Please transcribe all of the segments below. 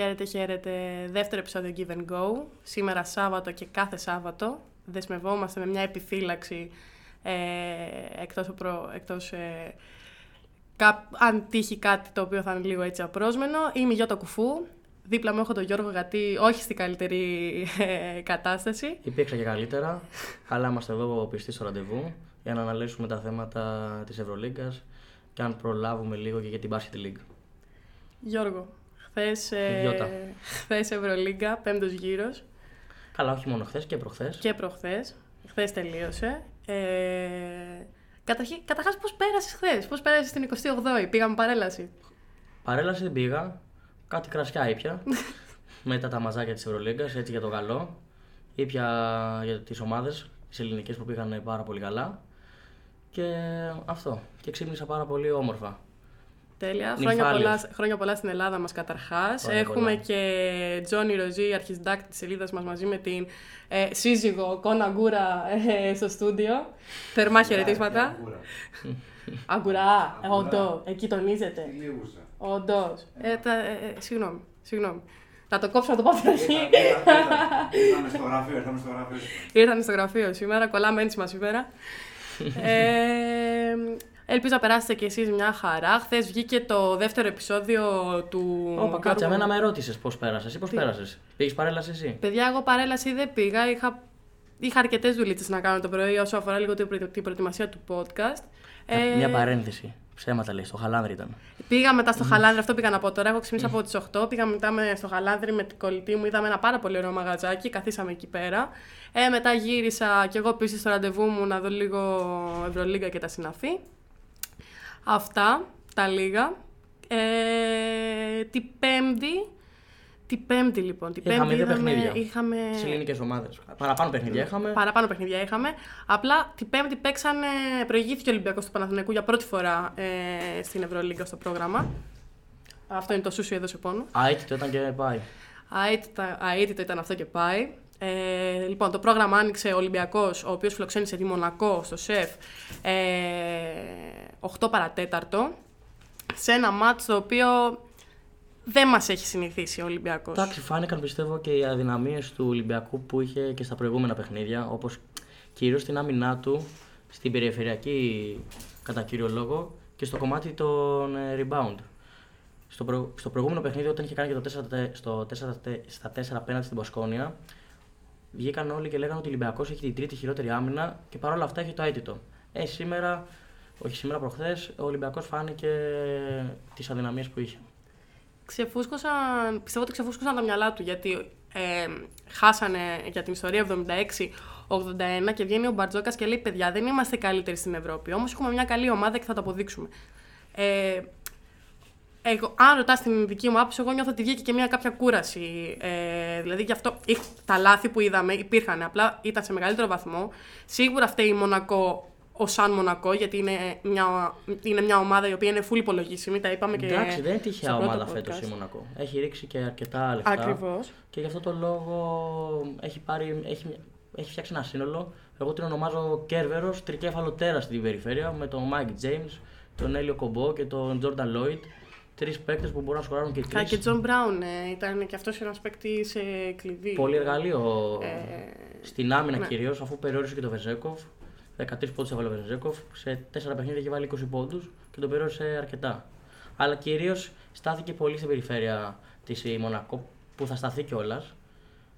Χαίρετε, χαίρετε. Δεύτερο επεισόδιο Give and Go. Σήμερα Σάββατο και κάθε Σάββατο. Δεσμευόμαστε με μια επιφύλαξη ε, εκτός, προ, εκτός ε, κα, αν τύχει κάτι το οποίο θα είναι λίγο έτσι απρόσμενο. Είμαι η Γιώτα Κουφού. Δίπλα μου έχω τον Γιώργο Γατή, όχι στην καλύτερη ε, κατάσταση. Υπήρξα και καλύτερα, αλλά είμαστε εδώ πιστοί στο ραντεβού για να αναλύσουμε τα θέματα της Ευρωλίγκας και αν προλάβουμε λίγο και για την Basket League. Γιώργο, χθες, ε, χθες Ευρωλίγκα, πέμπτος γύρος. Καλά, όχι μόνο χθες και προχθές. Και προχθές. Χθες τελείωσε. Ε, καταρχήν, καταρχάς πώς πέρασες χθες, πώς πέρασες την 28η, πήγαμε παρέλαση. Παρέλαση δεν πήγα, κάτι κρασιά ήπια. μετά τα μαζάκια της Ευρωλίγκας, έτσι για το καλό. Ήπια για τις ομάδες, τις ελληνικές που πήγαν πάρα πολύ καλά. Και αυτό. Και ξύπνησα πάρα πολύ όμορφα. Τέλεια. Χρόνια πολλά, χρόνια πολλά στην Ελλάδα μας καταρχάς. Έχουμε και Τζόνι Ροζή, αρχισντάκτη της σελίδας μας μαζί με την ε, σύζυγο Κόνα Γκούρα ε, στο στούντιο. Θερμά χαιρετίσματα. Αγκουρά, ε, όντω, εκεί τονίζεται. Όντως. Ε, ε, ε, συγγνώμη, συγγνώμη. Θα το κόψω να το πω από Ήρθαμε στο γραφείο, ήρθαμε στο γραφείο. Ήρθαμε στο γραφείο σήμερα, κολλάμε ένσημα σήμερα. ε, Ελπίζω να περάσετε κι εσείς μια χαρά. Χθες βγήκε το δεύτερο επεισόδιο του. Ωπα, κάτσε, εμένα με ρώτησες πώς πέρασες ή πώς πέρασες. Πήγες παρέλαση εσύ; Παιδιά, εγώ παρέλαση δεν πήγα. Είχα, είχα αρκετές δουλίτσες να κάνω το πρωί όσο αφορά λίγο την προετοιμασία του podcast. Ε... Μια παρένθεση. Ψέματα λέει, στο Χαλάνδρι ήταν. Πήγα μετά στο Χαλάνδρι, αυτό πήγα να πω τώρα. Έχω ξυπνήσει από τις 8. Πήγα μετά στο Χαλάνδρι με την κολλητή μου. Είδαμε ένα πάρα πολύ ωραίο μαγαζάκι. Καθίσαμε εκεί πέρα. Ε, μετά γύρισα κι εγώ πίσω στο ραντεβού μου να δω λίγο Ευρωλίγκα και τα συναφή. Αυτά τα λίγα. Ε, την Πέμπτη. Την Πέμπτη λοιπόν. Την είχαμε πέμπτη δύο παιχνίδια. Είχαμε... Σε ελληνικές ομάδες. Παραπάνω παιχνίδια είχαμε. Παραπάνω παιχνίδια είχαμε. Απλά την Πέμπτη παίξανε. Προηγήθηκε ο Ολυμπιακός του Παναθηναϊκού για πρώτη φορά ε, στην Ευρωλίγκα στο πρόγραμμα. Αυτό είναι το σούσιο εδώ σε πόνο. Αίτητο ήταν και πάει. Αίτητο ήταν αυτό και πάει. Ε, λοιπόν, το πρόγραμμα άνοιξε ο Ολυμπιακός, ο οποίος φιλοξένησε τη Μονακό στο ΣΕΦ ε, 8 παρατέταρτο. Σε ένα μάτσο το οποίο δεν μας έχει συνηθίσει ο Ολυμπιακός. Εντάξει, φάνηκαν πιστεύω και οι αδυναμίες του Ολυμπιακού που είχε και στα προηγούμενα παιχνίδια. Όπως κυρίως στην άμυνά του, στην περιφερειακή κατά κύριο λόγο και στο κομμάτι των ε, rebound. Στο, προ... στο προηγούμενο παιχνίδι, όταν είχε κάνει και το 4, στο 4, στα 4 απέναντι στην Πασκόνια, βγήκαν όλοι και λέγανε ότι ο Ολυμπιακός έχει την τρίτη χειρότερη άμυνα και παρόλα αυτά έχει το αίτητο. Ε, σήμερα, όχι σήμερα προχθές, ο Ολυμπιακός φάνηκε τις αδυναμίες που είχε. Ξεφούσκωσαν, πιστεύω ότι ξεφούσκωσαν τα μυαλά του γιατί ε, χάσανε για την ιστορία 76-81 και βγαίνει ο Μπαρτζόκας και λέει: Παιδιά, δεν είμαστε καλύτεροι στην Ευρώπη. Όμως έχουμε μια καλή ομάδα και θα το αποδείξουμε. Ε, εγώ, αν ρωτάς την δική μου άποψη, εγώ νιώθω ότι βγήκε και μια κάποια κούραση. Ε, δηλαδή, γι' αυτό τα λάθη που είδαμε υπήρχαν, απλά ήταν σε μεγαλύτερο βαθμό. Σίγουρα φταίει η Μονακό ο Σαν Μονακό, γιατί είναι μια, είναι μια ομάδα η οποία είναι full υπολογίσιμη. Τα είπαμε και. Εντάξει, δεν είναι τυχαία ομάδα φέτος η Μονακό. Έχει ρίξει και αρκετά λεφτά. Ακριβώς. Και γι' αυτό το λόγο έχει, πάρει, έχει, έχει φτιάξει ένα σύνολο. Εγώ την ονομάζω Κέρβερος, τρικέφαλο τέρας στην περιφέρεια με τον Mike James, τον Έλι Οκόμπο και τον Jordan Lloyd τρεις παίκτες που μπορούν να σκοράρουν και τρεις. και Τζον Μπράουν ε, ήταν και αυτός ένας παίκτη ε, κλειδί. Πολύ εργαλείο ε, στην άμυνα ναι. κυρίως, αφού περιόρισε και το Βεζένκοφ. 13 πόντους έβαλε ο Βεζένκοφ. Σε 4 παιχνίδια έχει βάλει 20 πόντους και τον περιόρισε αρκετά. Αλλά κυρίως στάθηκε πολύ στην περιφέρεια της Μονακό που θα σταθεί κιόλας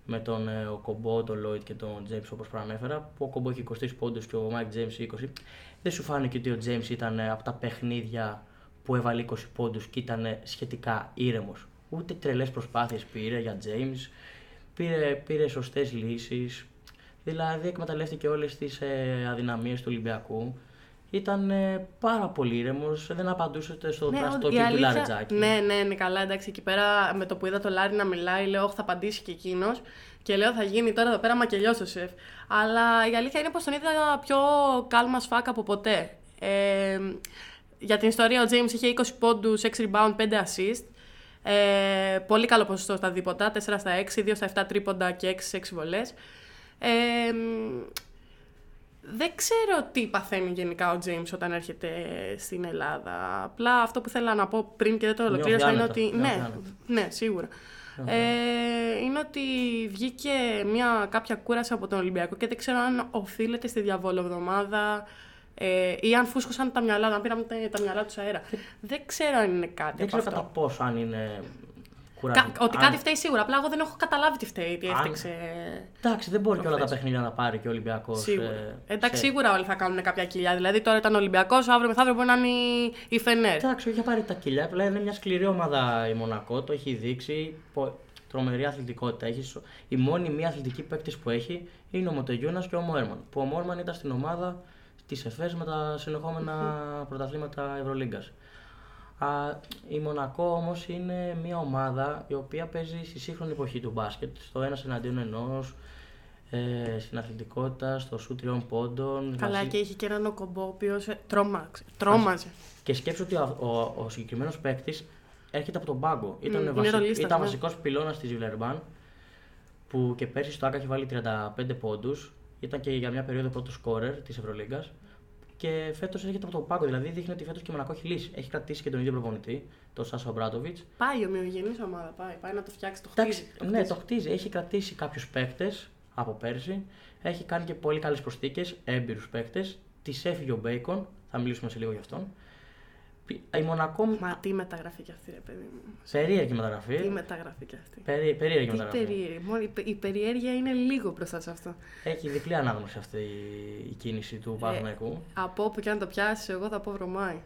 με τον ε, Οκόμπο, τον Λόιντ και τον Τζέιμς όπως προανέφερα. Που ο Οκόμπο έχει 23 πόντους και ο Μάικ Τζέιμς 20. Δεν σου φάνηκε ότι ο Τζέιμς ήταν ε, από τα παιχνίδια που έβαλε 20 πόντους και ήταν σχετικά ήρεμος. Ούτε τρελές προσπάθειες πήρε για James, πήρε, πήρε σωστές λύσεις. Δηλαδή εκμεταλλεύτηκε όλες τις ε, αδυναμίες του Ολυμπιακού. Ήταν ε, πάρα πολύ ήρεμος, δεν απαντούσε στο ναι, τραστόκι του Λαριτζάκη. Ναι, ναι, ναι, καλά, εντάξει. Εκεί πέρα με το που είδα το Λάρι να μιλάει, λέω: Θα απαντήσει και εκείνος. Και λέω: Θα γίνει τώρα εδώ πέρα μακελιό ο σεφ. Αλλά η αλήθεια είναι πως τον είδα πιο κάλμα σφάκα από ποτέ. Ε, για την ιστορία ο James είχε 20 πόντους, 6 rebound, 5 assist. Ε, πολύ καλό ποσοστό στα δίποτα, 4 στα 6, 2 στα 7 τρίποντα και 6 σε 6 βολές. Ε, δεν ξέρω τι παθαίνει γενικά ο James όταν έρχεται στην Ελλάδα. Απλά αυτό που θέλω να πω πριν και δεν το ολοκλήρωσα είναι ότι. Ναι, ναι, σίγουρα. ε, είναι ότι βγήκε μια κάποια κούραση από τον Ολυμπιακό και δεν ξέρω αν οφείλεται στη διαβολοβδομάδα ε, ή αν φούσκωσαν τα μυαλά, αν πήραμε τα, τα μυαλά τους αέρα. δεν ξέρω αν είναι κάτι Δεν από ξέρω αυτό. κατά πόσο αν είναι Κα, κουραστικό. ότι Αν- κάτι φταίει σίγουρα. Απλά εγώ δεν έχω καταλάβει τι φταίει, τι Αν- έφτιαξε. Εντάξει, δεν μπορεί και όλα τα προχθές. παιχνίδια να πάρει και ο Ολυμπιακός. Σίγουρα. Εντάξει, σίγουρα όλοι θα κάνουν κάποια κοιλιά. Δηλαδή τώρα ήταν Ολυμπιακός, αύριο μεθαύριο μπορεί να είναι η, η Φενέρ. Εντάξει, όχι, έχει πάρει τα κιλιά. Απλά είναι μια σκληρή ομάδα η Μονακό, το έχει δείξει. Πο- Τρομερή αθλητικότητα. Έχει, σο- η μόνη μία αθλητική παίκτης που έχει είναι ο Μοτεγιούνας και ο Μόρμαν. Που ο Μόρμαν ήταν στην ομάδα τη ΕΦΕΣ με τα συνεχόμενα πρωταθλήματα Ευρωλίγκας. Η Μονακό όμως είναι μια ομάδα η οποία παίζει στη σύγχρονη εποχή του μπάσκετ, στο ένα εναντίον ενός, ε, στην αθλητικότητα, στο σου τριών πόντων. Καλά, μαζί- και είχε και έναν Οκομπό ο οποίος τρόμαξε. Τρόμαζε. Και σκέψου ότι ο, ο, ο συγκεκριμένος παίκτης έρχεται από τον πάγκο. Ήταν, είναι βασι... ρολίστας, ήταν ναι. βασικός πυλώνας της Βιλερμπάν που και πέρσι στο Άκα έχει βάλει 35 πόντους. Ήταν και για μια περίοδο πρώτος σκόρερ της Ευρωλίγκας. Και φέτος έρχεται από τον πάγκο. Δηλαδή δείχνει ότι φέτος και η Μονακό έχει λύσει. Έχει κρατήσει και τον ίδιο προπονητή, τον Σάσο Μπράτοβιτ. Πάει η ομοιογενής ομάδα. Πάει, πάει να το φτιάξει, το χτίζει. Εντάξει, το ναι, χτίζει. το χτίζει. Έχει κρατήσει κάποιους παίκτες από πέρσι. Έχει κάνει και πολύ καλές προσθήκες, έμπειρους παίκτες. Τη έφυγε ο Μπέικον, θα μιλήσουμε σε λίγο γι' αυτόν. Η Μονακό Μα τι μεταγραφή κι αυτή, ρε παιδί μου. Περίεργη μεταγραφή. Τι μεταγραφή κι αυτή. Περί, περίεργη Τι μεταγραφή. περίεργη. Μόνο η, πε- η περιέργεια είναι λίγο μπροστά σε αυτό. Έχει διπλή ανάγνωση αυτή η, η κίνηση Ε, του Παναθηναϊκού. Από όπου και αν το πιάσει, εγώ θα πω βρωμάει.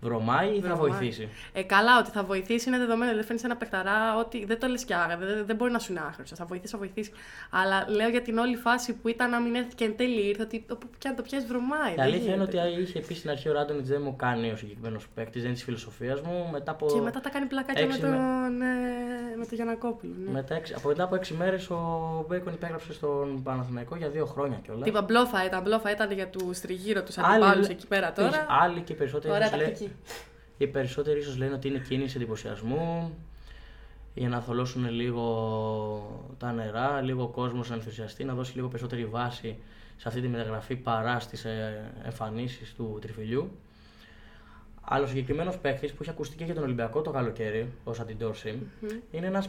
Βρωμάει ή θα Βρωμάει. βοηθήσει; Ε, καλά, ότι θα βοηθήσει είναι δεδομένο. Δεν φαίνεται ένα παιχταρά ότι δεν το λες κι άγα. Δεν, δεν μπορεί να σου είναι άχρηστο. Θα βοηθήσει, θα βοηθήσει. Αλλά λέω για την όλη φάση που ήταν να μην έρθει και εν τέλει ήρθε ότι όπου και αν το πιάσεις βρωμάει. Η δεν αλήθεια είναι γίνεται. ότι είχε πει στην αρχή ο Ράντονιτς δεν μου κάνει ο συγκεκριμένος παίκτης, δεν είναι της φιλοσοφίας μου. Μετά από, Και μετά τα κάνει πλακάκια με έξι τον, με- ε, με τον Γιανακόπουλο. Ναι. μετά, έξι- από, μετά από 6 μέρες ο Μπέικον υπέγραψε στον Παναθηναϊκό για δύο χρόνια κιόλας. Τύπα μπλόφα ήταν, μπλόφα ήταν για του τριγύρω τους Άλλοι- αντιπάλους εκεί πέρα τώρα. Άλλοι και οι περισσότεροι, Ωραία ίσως λέ- τακτική. οι περισσότεροι ίσως λένε ότι είναι κίνηση εντυπωσιασμού για να θολώσουν λίγο τα νερά, λίγο ο κόσμος να ενθουσιαστεί, να δώσει λίγο περισσότερη βάση σε αυτή τη μεταγραφή παρά στις ε, εμφανίσεις του τριφυλιού. Αλλά ο συγκεκριμένος παίκτης που έχει ακουστεί και για τον Ολυμπιακό το καλοκαίρι, ω αντιντόρση, είναι ένας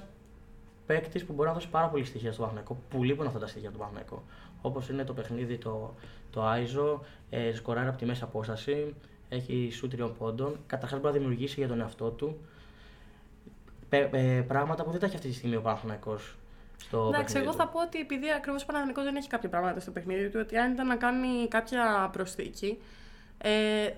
παίκτης που μπορεί να δώσει πάρα πολύ στοιχεία στο Παναγενικό, που λείπουν αυτά τα στοιχεία του Παναγενικού. Όπως είναι το παιχνίδι το, το Άιζο, ε, σκοράρει από τη μέση απόσταση, έχει σου τριών πόντων. Καταρχάς μπορεί να δημιουργήσει για τον εαυτό του πε- ε, πράγματα που δεν τα έχει αυτή τη στιγμή ο Παναθηναϊκός στο Εντάξει, παιχνίδι εγώ του. θα πω ότι επειδή ακριβώς ο Παναθηναϊκός δεν έχει κάποια πράγματα στο παιχνίδι του, ότι αν ήταν να κάνει κάποια προσθήκη, ε,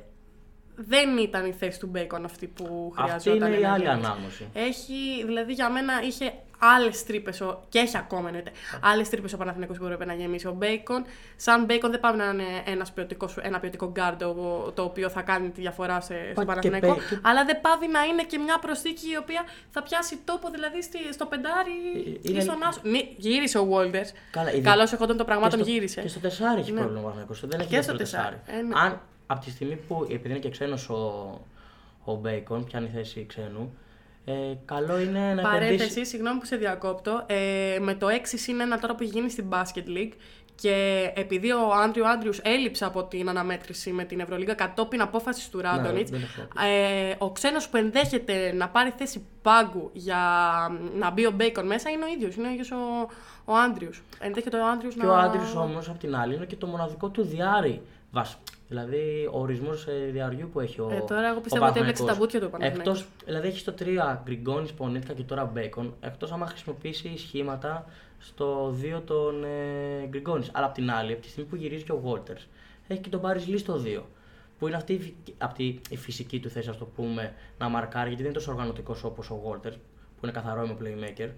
δεν ήταν η θέση του Μπέικον αυτή που Αυτή χρειαζόταν. είναι η να άλλη γεμίσει. ανάγνωση. Έχει, δηλαδή για μένα είχε άλλες τρύπες και έχει ακόμα εννοείται. Άλλες τρύπες ο Παναθηναϊκός που έπρεπε να γεμίσει. Ο Μπέικον, σαν Μπέικον δεν παύει να είναι ένας ποιοτικός, ένα ποιοτικό γκάρντ το, το οποίο θα κάνει τη διαφορά σε, και στο Παναθηναϊκό. πέ- και- Αλλά δεν παύει να είναι και μια προσθήκη η οποία θα πιάσει τόπο δηλαδή στη- στο πεντάρι Ε, ή είναι- στον άσο. Ναι, γύρισε ο Βόλτερ. Καλά, η- Καλό εχόντων των πραγμάτων και στο, γύρισε. Και στο τεσάρι έχει Ναι. πρόβλημα ο Παναθηναϊκός. Δεν έχει Και στο δεύτερο τεσάρι. τεσάρι. Ε, ναι. Αν από τη στιγμή που, επειδή είναι και ξένος ο, ο Μπέικον, πιάνει θέση ξένου, ε, καλό είναι να επενδύσει. Παρένθεση, συγγνώμη που σε διακόπτω. Ε, με το 6 είναι ένα τώρα που έχει γίνει στην Basket League και επειδή ο Άντριου Άντριου έλειψε από την αναμέτρηση με την Ευρωλίγα κατόπιν απόφασης του Ράντονιτς, δεν έχω ε, ο ξένος που ενδέχεται να πάρει θέση πάγκου για να μπει ο Μπέικον μέσα είναι ο ίδιος. Είναι ο ίδιος ο, ο Άντριου. Ενδέχεται ο Άντριου Και να. ο Άντριου όμως, απ' την άλλη, είναι και το μοναδικό του δυάρι. Βασ... Δηλαδή, ο ορισμός δυαριού που έχει ο. Ε, τώρα εγώ ο πιστεύω ότι έμπλεξε Παναθηναϊκός. τα μπούτια του ο Παναθηναϊκός. Εκτός, δηλαδή, έχεις το 3 Γκριγκόνης, Πονίτκα και τώρα Μπέικον. Εκτός άμα χρησιμοποιήσει σχήματα στο 2 των ε, Γκριγκόνης. Αλλά απ' την άλλη, από τη στιγμή που γυρίζει και ο Βόλτερ, έχει και τον Πάρι Λί στο 2. Που είναι αυτή η φυ- από τη η φυσική του θέση, ας το πούμε, να μαρκάρει, γιατί δεν είναι τόσο οργανωτικός όπως ο Βόλτερ, που είναι καθαρό είμαι playmaker.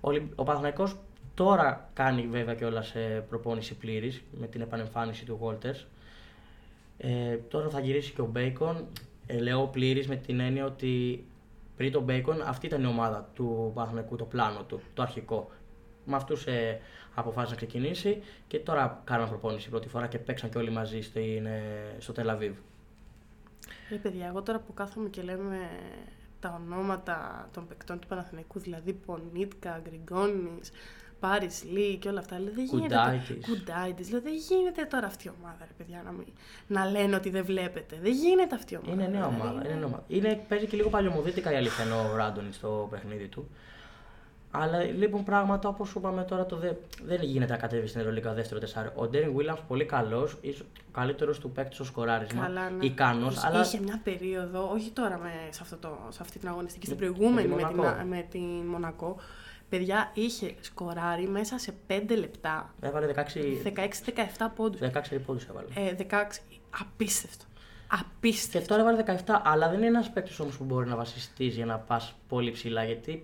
Ο, Ολυ- ο Παναθηναϊκός τώρα κάνει βέβαια και όλα σε προπόνηση πλήρης με την επανεμφάνιση του Walters. Ε, τώρα θα γυρίσει και ο Μπέικον. Ε, λέω πλήρης με την έννοια ότι πριν τον Μπέικον αυτή ήταν η ομάδα του Παναθηναϊκού, το πλάνο του, το αρχικό. Με αυτούς ε, αποφάσισε να ξεκινήσει και τώρα κάναν προπόνηση πρώτη φορά και παίξαν και όλοι μαζί στην, ε, στο Τελαβίβ. Ρε παιδιά, εγώ τώρα που κάθομαι και λέμε τα ονόματα των παικτών του Παναθηναϊκού, δηλαδή Πονίτκα, Γκριγκόνης, Πάρη Λί και όλα αυτά. Λέει, δεν γίνεται. Κουντάιτης. Κουντάιτης. Λέει, δεν γίνεται τώρα αυτή η ομάδα, ρε παιδιά, να, μην, να λένε ότι δεν βλέπετε. Δεν γίνεται αυτή η ομάδα. Είναι νέα δηλαδή. ομάδα. Είναι, νέα ομάδα. είναι, παίζει και λίγο παλιωμοδίτικα η αλήθεια ενώ ο Ράντονι στο παιχνίδι του. Αλλά λείπουν πράγματα όπως σου είπαμε τώρα, το δε, δεν γίνεται να κατέβεις στην Ευρωλίγα δεύτερο τεσσάρι. Ο Ντέριν Williams πολύ καλός, ίσω ο καλύτερος του παίκτη στο σκοράρισμα. Καλά, ναι. Ικανός, Είχε- αλλά. Είχε μια περίοδο, όχι τώρα με, σε, αυτό το, σε αυτή την αγωνιστική, στην προηγούμενη με με, τη την, Μονακό. με την Μονακό. Παιδιά, είχε σκοράρει μέσα σε 5 λεπτά Έβαλε 16, 16-17 πόντους. 16 πόντους έβαλε. Ε, 16. Απίστευτο. Απίστευτο. Και τώρα έβαλε 17, αλλά δεν είναι ένας παίκτης όμως που μπορεί να βασιστείς για να πας πολύ ψηλά. Γιατί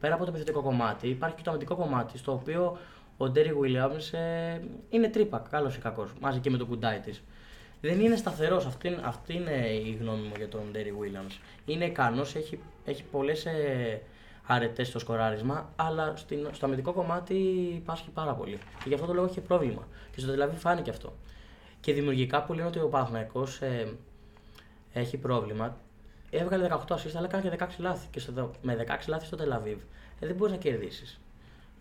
πέρα από το επιθετικό κομμάτι υπάρχει και το αμυντικό κομμάτι, στο οποίο ο Ντέρι Williams ε, είναι τρύπα, καλό ή κακός, μαζί και με τον κουντάι της. Δεν είναι σταθερός, αυτή, αυτή είναι η γνώμη μου για τον Ντέρι Williams. Είναι ικανός, έχει, έχει πολλές ε, αρετές στο σκοράρισμα, αλλά στην, στο αμυντικό κομμάτι πάσχει πάρα πολύ. Και γι' αυτό το λόγο έχει πρόβλημα. Και στο δηλαδή φάνηκε αυτό. Και δημιουργικά που λένε ότι ο Παναθηναϊκός ε, έχει πρόβλημα. Έβγαλε 18 assist, αλλά έκανε και 16 λάθη. Και στο, με 16 λάθη στο Τελαβίβ ε, δεν μπορείς να κερδίσεις.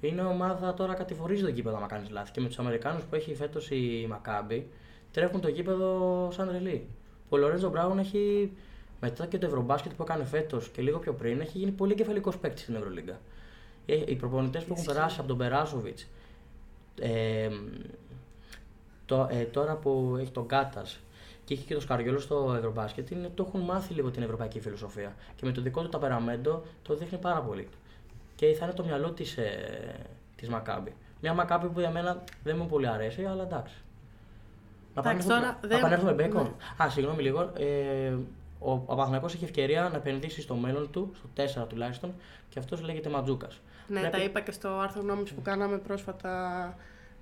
Είναι ομάδα τώρα κατηφορίζει το γήπεδο άμα κάνεις λάθη. Και με τους Αμερικάνους που έχει φέτος η Μακάμπη τρέχουν το γήπεδο σαν τρελή. Ο Λορέντζο Μπράουν έχει μετά και το Ευρωμπάσκετ που έκανε φέτος και λίγο πιο πριν έχει γίνει πολύ κεφαλικό παίκτης στην Ευρωλίγκα. Ε, Οι προπονητές που έχουν περάσει από τον Περάσοβιτς, ε, το, ε, τώρα που έχει τον Κάτας και έχει και το Σκαριόλο στο Ευρωμπάσκετ, είναι, το έχουν μάθει λίγο την ευρωπαϊκή φιλοσοφία. Και με το δικό του ταπεραμέντο το δείχνει πάρα πολύ. Και θα είναι το μυαλό της ε, της Μακάμπη. Μια Μακάμπη που για μένα δεν μου πολύ αρέσει, αλλά εντάξει. Να Εντάξει, επανέλθουμε- τώρα να δεν- επανέλθουμε Μπέικον. ναι. Α, συγγνώμη λίγο. Ε, ο ο Παναθηναϊκός έχει ευκαιρία να επενδύσει στο μέλλον του, στο 4 τουλάχιστον, και αυτός λέγεται Ματζούκας. Ναι, τα είπα και στο άρθρο γνώμης που κάναμε πρόσφατα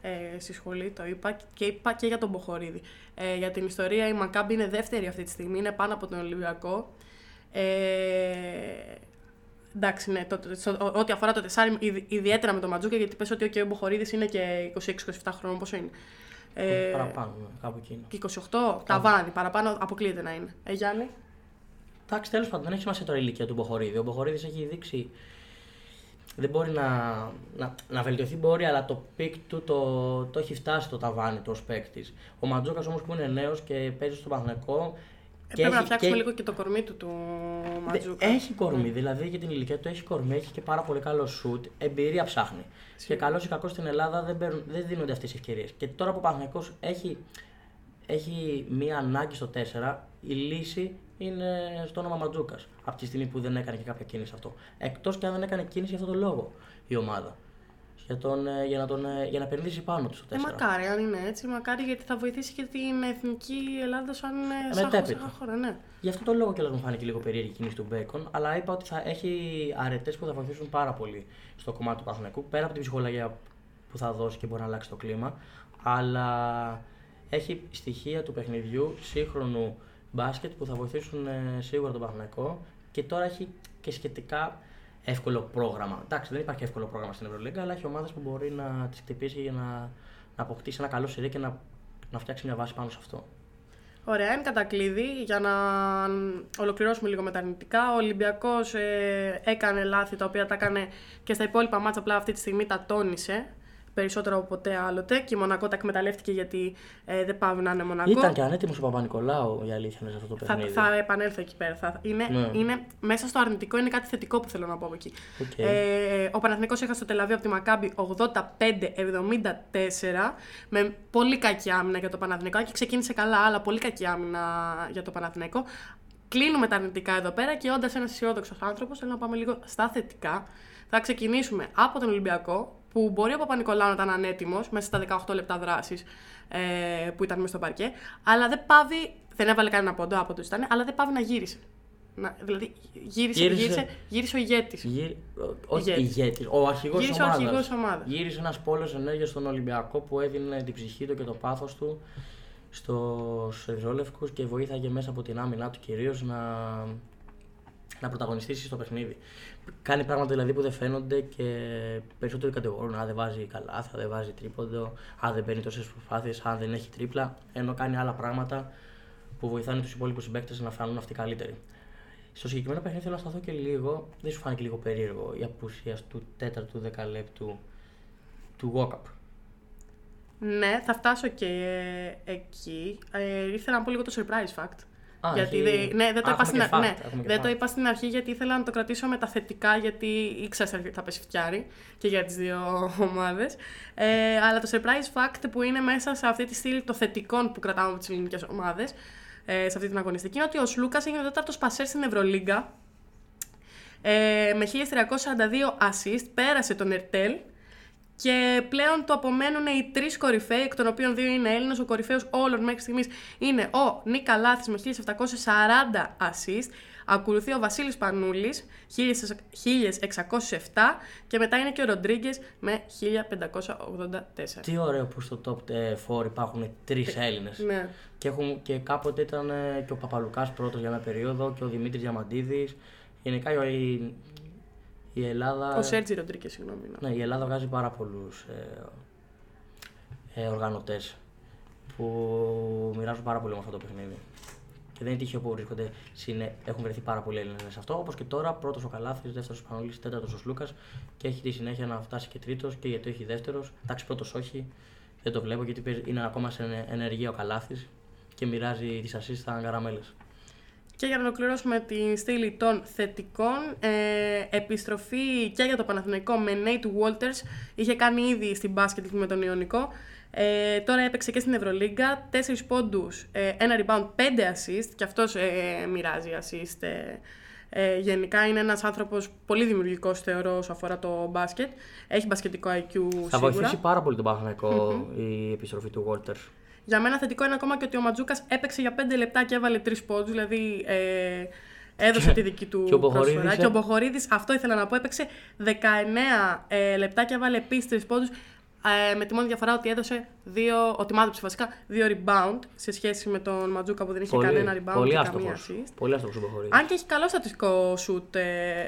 ε, στη σχολή, το είπα και είπα και για τον Μποχορίδη. Ε, για την ιστορία η Μακάμπη είναι δεύτερη αυτή τη στιγμή, είναι πάνω από τον Ολυμπιακό. Ε, εντάξει, ναι, το, το- στο- ό,τι αφορά το τεσάρι, ιδι- ιδιαίτερα με τον Ματζούκα, γιατί πες ότι ο, ο Μποχορίδης είναι και 26-27 χρόνων, πόσο είναι; Ε, Παραπάνω, ναι, κάπου εκείνο. και 28, ταβάνι, παραπάνω αποκλείεται να είναι. Ε, Γιάννη; Εντάξει, τέλος πάντων, δεν έχει σημασία τώρα η ηλικία του Μποχορίδη. Ο Μποχορίδης έχει δείξει. Δεν μπορεί να, να, να βελτιωθεί, μπορεί, αλλά το peak του το, το έχει φτάσει το ταβάνι του ως παίκτης. Ο Ματζούκας όμως που είναι νέος και παίζει στο Παναθηναϊκό. Ε, πρέπει να φτιάξουμε λίγο και το κορμί του του Ματζούκα. Έχει κορμί, δηλαδή για την ηλικία του έχει κορμί, έχει και πάρα πολύ καλό σουτ, εμπειρία ψάχνει. Και καλός ή κακός στην Ελλάδα δεν, παίρνουν- δεν δίνονται αυτές οι ευκαιρίες. Και τώρα που ο Παναθηναϊκό έχει, έχει μία ανάγκη στο 4, η λύση είναι στο όνομα Ματζούκας. Από τη στιγμή που δεν έκανε και κάποια κίνηση αυτό. Εκτός και αν δεν έκανε κίνηση για αυτόν τον λόγο η ομάδα. Για, τον, ε, για, να, τον, ε, για να επενδύσει πάνω του στο 4. Ε, μακάρι, αν είναι έτσι, μακάρι γιατί θα βοηθήσει και την εθνική Ελλάδα σαν, ε, σαν, μετέπειτα. σαν χώρα, ναι. Γι' αυτό το λόγο κιόλας μου φάνηκε λίγο περίεργη η κίνηση του Μπέικον, αλλά είπα ότι θα έχει αρετές που θα βοηθήσουν πάρα πολύ στο κομμάτι του Παθηνακού, πέρα από την ψυχολογία που θα δώσει και μπορεί να αλλάξει το κλίμα, αλλά έχει στοιχεία του παιχνιδιού σύγχρονου μπάσκετ που θα βοηθήσουν ε, σίγουρα τον Παθηνακό και τώρα έχει και σχετικά εύκολο πρόγραμμα. Εντάξει, δεν υπάρχει εύκολο πρόγραμμα στην Ευρωλίγκα, αλλά έχει ομάδες που μπορεί να τις χτυπήσει για να, να αποκτήσει ένα καλό σειρέ και να, να φτιάξει μια βάση πάνω σε αυτό. Ωραία, είναι κατακλείδη για να ολοκληρώσουμε λίγο με τα αρνητικά. Ο Ολυμπιακός ε, έκανε λάθη τα οποία τα έκανε και στα υπόλοιπα μάτσα, απλά αυτή τη στιγμή τα τόνισε περισσότερο από ποτέ άλλοτε και η Μονακό τα εκμεταλλεύτηκε γιατί ε, δεν πάει να είναι Μονακό. Ήταν και ανέτοιμος ο Παπα-Νικολάου η αλήθεια είναι σε αυτό το Θα, παιχνίδι. θα επανέλθω εκεί πέρα. Θα, είναι, Ναι. είναι, μέσα στο αρνητικό είναι κάτι θετικό που θέλω να πω από εκεί. Οκ. Ε, ο Παναθηναϊκός έχασε το Τελαβή από τη Μακάμπη 85-74 με πολύ κακή άμυνα για το Παναθηναϊκό και ξεκίνησε καλά, αλλά πολύ κακή άμυνα για το Παναθηναϊκό. Κλείνουμε τα αρνητικά εδώ πέρα και όντας ένας αισιόδοξος άνθρωπος, θέλω να πάμε λίγο στα θετικά. Θα ξεκινήσουμε από τον Ολυμπιακό, που μπορεί ο Παπα-Νικολάου να ήταν ανέτοιμος μέσα στα 18 λεπτά δράσης ε, που ήταν μέσα στο παρκέ, αλλά δεν πάβει. Δεν έβαλε κανένα πόντο από το ήταν, αλλά δεν πάβει να γύρισε. Να, δηλαδή γύρισε, Γύρισε. γύρισε, γύρισε ο ηγέτης. Γύρι... Όχι Ηγέτης. ηγέτης, ο αρχηγός Γύρισε ο ομάδας. αρχηγός ομάδας. Γύρισε ένας πόλος ενέργειας στον Ολυμπιακό που έδινε την ψυχή του και το πάθος του στου Ερυθρόλευκου και βοήθαγε μέσα από την άμυνά του κυρίως να, να πρωταγωνιστήσει στο παιχνίδι. Κάνει πράγματα δηλαδή που δεν φαίνονται και περισσότεροι κατηγορούν. Αν δεν βάζει καλά, θα δεν βάζει τρίποντο, αν δεν παίρνει τόσες προσπάθειες, αν δεν έχει τρίπλα. Ενώ κάνει άλλα πράγματα που βοηθάνε τους υπόλοιπους συμπαίκτες να φανούν αυτοί καλύτεροι. Στο συγκεκριμένο παιχνίδι θέλω να σταθώ και λίγο. Δεν σου φάνηκε λίγο περίεργο η απουσία του τέταρτου δεκαλέπτου του Walkup. Ναι, θα φτάσω και ε, εκεί. Ε, ήθελα να πω λίγο το surprise fact. Α, γιατί έχει- δεν- ναι, δεν το, Α, είπα έχουμε στην, και α- fact, ναι, έχουμε και δεν το fact. είπα στην αρχή γιατί ήθελα να το κρατήσω με τα θετικά γιατί ήξερα ότι θα πέσει φτιάρι και για τις δύο ομάδες. Ε, αλλά το surprise fact που είναι μέσα σε αυτή τη στήλη των θετικών που κρατάμε από τις ελληνικές ομάδες ε, σε αυτή την αγωνιστική είναι ότι ο Σλούκας είναι ο τέταρτος πασέρ στην Ευρωλίγκα ε, με 1342 assist, πέρασε τον Ερτέλ και πλέον του απομένουν οι τρεις κορυφαίοι, εκ των οποίων δύο είναι Έλληνες. Ο κορυφαίος όλων μέχρι στιγμής είναι ο Νίκα Λάθη με 1740 assist. Ακολουθεί ο Βασίλης Πανούλης, 1607 και μετά είναι και ο Ροντρίγκες με 1584. Τι ωραίο που στο top 4 υπάρχουν τρεις Έλληνες. Ναι. Και, έχουν, και κάποτε ήταν ε, και ο Παπαλουκάς πρώτος για μια περίοδο και ο Δημήτρης Διαμαντίδης. Γενικά η, η Ελλάδα... Ο Σέρτζι Ροντρίγκε, συγγνώμη. ναι. Ναι, η Ελλάδα βγάζει πάρα πολλούς ε, ε, οργανωτές που μοιράζουν πάρα πολύ με αυτό το παιχνίδι. Και δεν είναι τυχαίο που βρίσκονται, συνε... έχουν βρεθεί πάρα πολλοί Έλληνες σε αυτό. Όπως και τώρα, πρώτος ο Καλάθης, δεύτερος ο Πανόλη, τέταρτος ο Λούκα και έχει τη συνέχεια να φτάσει και τρίτος και γιατί όχι δεύτερος. Εντάξει, πρώτος όχι, δεν το βλέπω γιατί παίζει- είναι ακόμα σε ενε- ενεργεία ο Καλάθης και μοιράζει τις assist στα καραμέλε. Και για να ολοκληρώσουμε τη στήλη των θετικών, ε, επιστροφή και για το Παναθηναϊκό με Nate Walters. Είχε κάνει ήδη στην μπάσκετ με τον Ιωνικό. Ε, τώρα έπαιξε και στην Ευρωλίγκα. 4 πόντους, ε, ένα rebound, 5 assist. Και αυτός ε, μοιράζει assist. Ε, ε, γενικά είναι ένας άνθρωπος πολύ δημιουργικός θεωρώ όσο αφορά το μπάσκετ. Έχει μπασκετικό IQ Θα σίγουρα. βοηθήσει πάρα πολύ τον Παναθηναϊκό η επιστροφή του Walters. Για μένα θετικό είναι ακόμα και ότι ο Ματζούκας έπαιξε για 5 λεπτά και έβαλε 3 πόντους. Δηλαδή ε, έδωσε τη δική του και ο Μποχορίδης προσφορά. έ- Και ο Μποχορίδης, αυτό ήθελα να πω, έπαιξε 19 ε, λεπτά και έβαλε επίσης 3 πόντους. Ε, με τη μόνη διαφορά ότι έδωσε δύο, ότι μάδεψε βασικά δύο rebound σε σχέση με τον Ματζούκα που δεν είχε κανένα rebound πολύ και άστοχος. καμία assist. Πολύ άστοχος ο Μποχορίδης. Αν και έχει καλό στατιστικό σουτ ε,